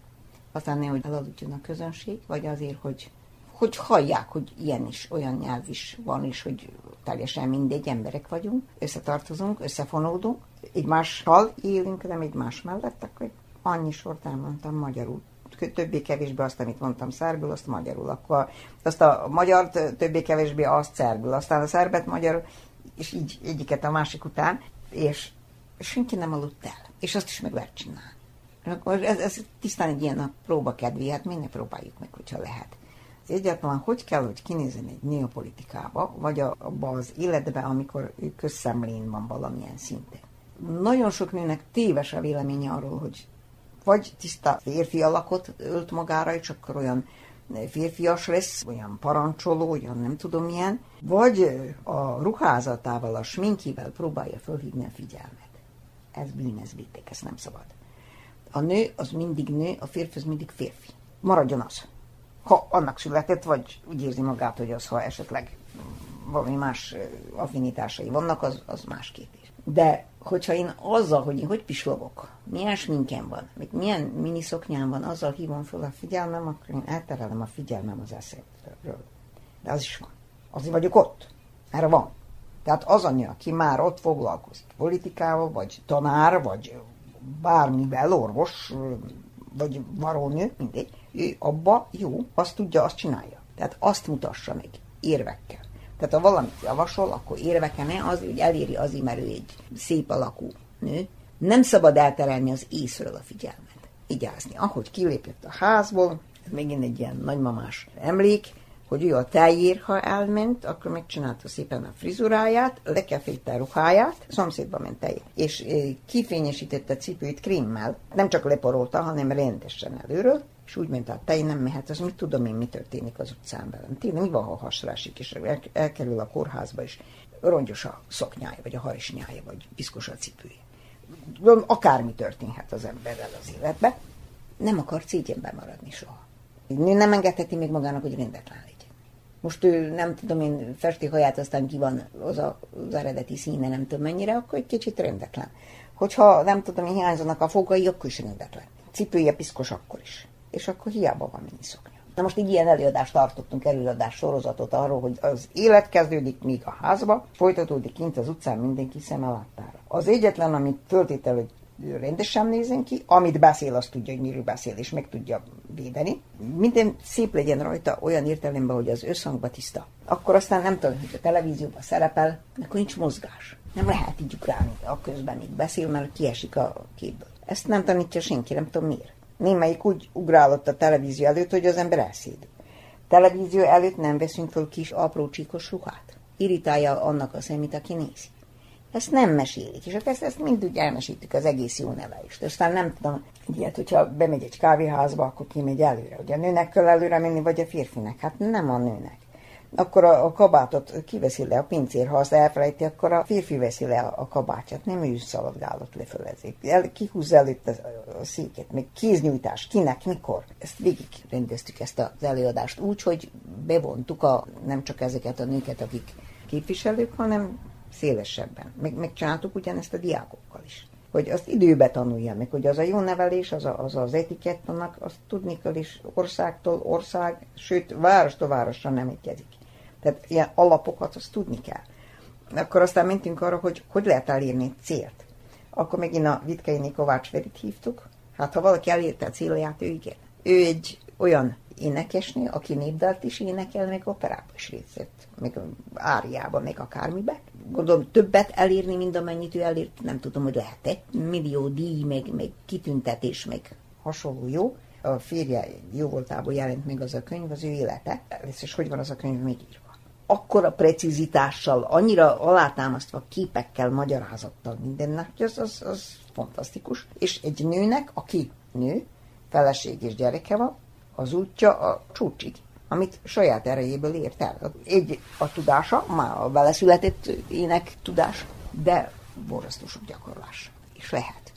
aztán hogy elaludjon a közönség, vagy azért, hogy, hogy hallják, hogy ilyen is, olyan nyelv is van, és hogy teljesen mindegy, emberek vagyunk, összetartozunk, összefonódunk, egymással élünk, nem egymás mellett, akkor annyi sort elmondtam magyarul. Többé-kevésbé azt, amit mondtam szerbül, azt magyarul. Akkor azt a magyar többé-kevésbé azt szerbül, aztán a szerbet magyar, és így egyiket a másik után, és senki nem aludt el és azt is meg lehet csinálni. Akkor ez, ez tisztán egy ilyen a próba kedvé, hát minél próbáljuk meg, hogyha lehet. Ez egyáltalán hogy kell, hogy kinézzen egy neopolitikába, vagy abba az életbe, amikor ő közszemlén van valamilyen szinten. Nagyon sok nőnek téves a véleménye arról, hogy vagy tiszta férfi alakot ölt magára, és akkor olyan férfias lesz, olyan parancsoló, olyan nem tudom milyen, vagy a ruházatával, a sminkivel próbálja fölhívni a figyelmet. Ez bűn, ez vétek, ez nem szabad. A nő az mindig nő, a férfi az mindig férfi. Maradjon az. Ha annak született, vagy úgy érzi magát, hogy az, ha esetleg valami más affinitásai vannak, az, az más kérdés. De hogyha én azzal, hogy én hogy pislovok, milyen sminkem van, még milyen miniszoknyám van, azzal hívom fel a figyelmem, akkor én elterelem a figyelmem az eszemről. De az is van. Azért vagyok ott. Erre van. Tehát az anya, aki már ott foglalkozik politikával, vagy tanár, vagy bármivel, orvos, vagy varónő, mindegy, ő abba jó, azt tudja, azt csinálja. Tehát azt mutassa meg érvekkel. Tehát ha valamit javasol, akkor érveke ne az, hogy eléri azért, mert ő egy szép alakú nő. Nem szabad elterelni az észről a figyelmet. Igyázni. Ahogy kilépett a házból, ez megint egy ilyen nagymamás emlék, hogy ő a tejér, ha elment, akkor megcsinálta szépen a frizuráját, lekefélte a ruháját, szomszédba ment tejér, és kifényesítette a cipőit krémmel, nem csak leporolta, hanem rendesen előről, és úgy ment át, tej nem mehet, az mit tudom én, mi történik az utcán velem. Tényleg mi van, ha hasrásik, és el, elkerül a kórházba, és rongyos a szoknyája, vagy a harisnyája, vagy piszkos a cipője. Akármi történhet az emberrel az életbe, nem akar szégyenben maradni soha. Nem engedheti még magának, hogy rendetlen. Most ő nem tudom én festi haját, aztán ki van az, a, az eredeti színe, nem tudom mennyire, akkor egy kicsit rendetlen. Hogyha nem tudom, hogy hiányzanak a fogai, akkor is rendetlen. Cipője piszkos akkor is és akkor hiába van szoknya. Na most így ilyen előadást tartottunk, előadás sorozatot arról, hogy az élet kezdődik még a házba, folytatódik kint az utcán mindenki szeme láttára. Az egyetlen, amit föltétel, hogy rendesen nézen ki, amit beszél, azt tudja, hogy miről beszél, és meg tudja védeni. Minden szép legyen rajta olyan értelemben, hogy az összhangba tiszta. Akkor aztán nem tudom, hogy a televízióban szerepel, akkor nincs mozgás. Nem lehet így ugrálni, a közben így beszél, mert kiesik a képből. Ezt nem tanítja senki, nem tudom miért. Némelyik úgy ugrálott a televízió előtt, hogy az ember elszéd. Televízió előtt nem veszünk föl kis apró csíkos ruhát. Irritálja annak a szemét, aki nézi. Ezt nem mesélik, és ezt, ezt mind úgy elmesítik az egész jó nevelést. Aztán nem tudom, ilyet, hogyha bemegy egy kávéházba, akkor ki megy előre. Ugye a nőnek kell előre menni, vagy a férfinek? Hát nem a nőnek akkor a, a kabátot kiveszi le a pincér, ha azt elfelejti, akkor a férfi veszi le a, a kabátját, nem ő szaladgálott lefölezik. El, kihúzza előtt a, a széket, még kéznyújtás, kinek, mikor. Ezt végig rendeztük ezt az előadást úgy, hogy bevontuk a, nem csak ezeket a nőket, akik képviselők, hanem szélesebben. Meg, megcsináltuk ugyanezt a diákokkal is hogy azt időbe tanulja meg, hogy az a jó nevelés, az a, az, az etikett, annak azt tudni kell is országtól ország, sőt, várostól városra nem egyezik. Tehát ilyen alapokat azt tudni kell. Akkor aztán mentünk arra, hogy hogy lehet elérni célt. Akkor megint a Vitkeini Kovács Ferit hívtuk. Hát ha valaki elérte a célját, ő igen. Ő egy olyan énekesnő, aki népdalt is énekel, meg operába is részt meg áriába, meg akármibe. Gondolom többet elérni, mint amennyit ő elért, nem tudom, hogy lehet-e. Millió díj, meg, meg kitüntetés, meg hasonló jó. A férje jó voltából jelent meg az a könyv, az ő élete. És hogy van az a könyv megírva? akkora precizitással, annyira alátámasztva képekkel, magyarázattal mindennek, hogy az, az, az fantasztikus. És egy nőnek, aki nő, feleség és gyereke van, az útja a csúcsig, amit saját erejéből ért el. Egy a tudása, már a vele született ének tudás, de borzasztó sok gyakorlás. És lehet.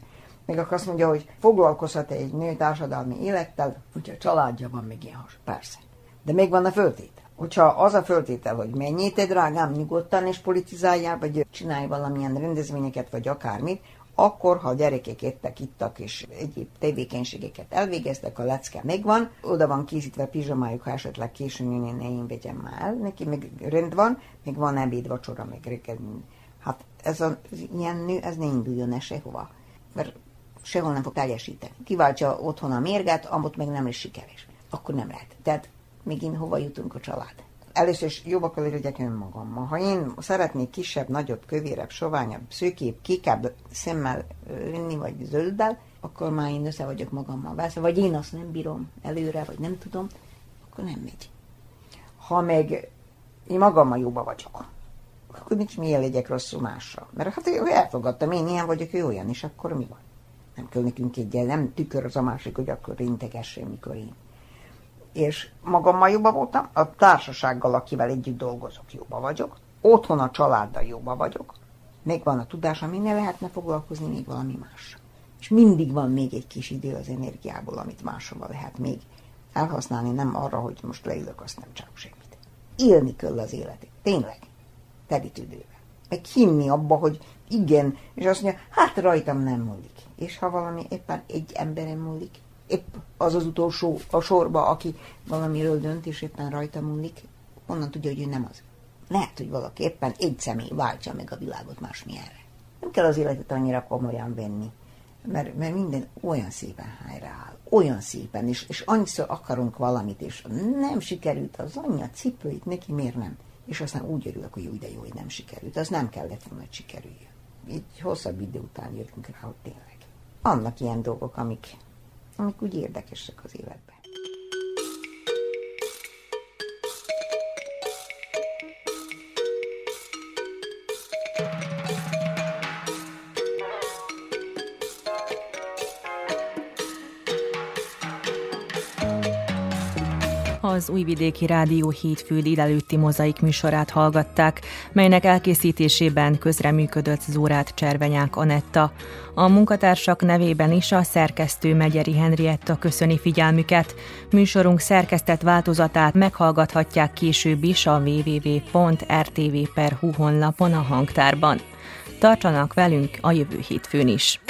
Még akkor azt mondja, hogy foglalkozhat egy nő társadalmi élettel, hogyha családja van, még ilyen has. Persze. De még van a föltétel hogyha az a föltétel, hogy menjél te drágám nyugodtan és politizáljál, vagy csinálj valamilyen rendezvényeket, vagy akármit, akkor, ha a gyerekek ettek, ittak, és egyéb tevékenységeket elvégeztek, a lecke megvan, oda van készítve pizsamájuk, ha esetleg későn jön, ne én vegyem már neki meg rend van, még van ebéd, vacsora, meg reggel. Hát ez a, ilyen nő, ez ne induljon el sehova, mert sehol nem fog teljesíteni. Kiváltsa otthon a mérget, amott meg nem is sikeres. Akkor nem lehet. Tehát megint hova jutunk a család. Először is jobba kell legyek önmagammal. Ha én szeretnék kisebb, nagyobb, kövérebb, soványabb, szőkébb, kikebb szemmel lenni, vagy zölddel, akkor már én össze vagyok magammal veszve, vagy én azt nem bírom előre, vagy nem tudom, akkor nem megy. Ha meg én magammal jóba vagyok, akkor nincs miért legyek rosszul másra. Mert hát ő elfogadtam, én ilyen vagyok, ő olyan, és akkor mi van? Nem kell nekünk egy nem tükör az a másik, hogy akkor integessen, mikor én És magammal jobban voltam, a társasággal, akivel együtt dolgozok, jobban vagyok, otthon a családdal jobban vagyok, még van a tudása, minél lehetne foglalkozni, még valami más. És mindig van még egy kis idő az energiából, amit máshova lehet még elhasználni, nem arra, hogy most leülök, azt nem csinálok semmit. Élni kell az életet, tényleg, terítődővel. Meg hinni abba, hogy igen, és azt mondja, hát rajtam nem múlik. És ha valami éppen egy emberem múlik, épp az az utolsó a sorba, aki valamiről dönt, és éppen rajta múlik, onnan tudja, hogy ő nem az. Lehet, hogy valaki éppen egy személy váltja meg a világot másmilyenre. Nem kell az életet annyira komolyan venni, mert, mert minden olyan szépen helyreáll, olyan szépen, és, és annyiszor akarunk valamit, és nem sikerült az anyja cipőit, neki miért nem? És aztán úgy örülök, hogy úgy de jó, hogy nem sikerült. Az nem kellett volna, hogy sikerüljön. Egy hosszabb idő után jöttünk rá, hogy tényleg. Vannak ilyen dolgok, amik, amik úgy érdekesek az életben. Az Újvidéki Rádió hétfő délelőtti mozaik műsorát hallgatták, melynek elkészítésében közreműködött Zórát Cservenyák Anetta. A munkatársak nevében is a szerkesztő Megyeri Henrietta köszöni figyelmüket. Műsorunk szerkesztett változatát meghallgathatják később is a www.rtv.hu honlapon a hangtárban. Tartsanak velünk a jövő hétfőn is!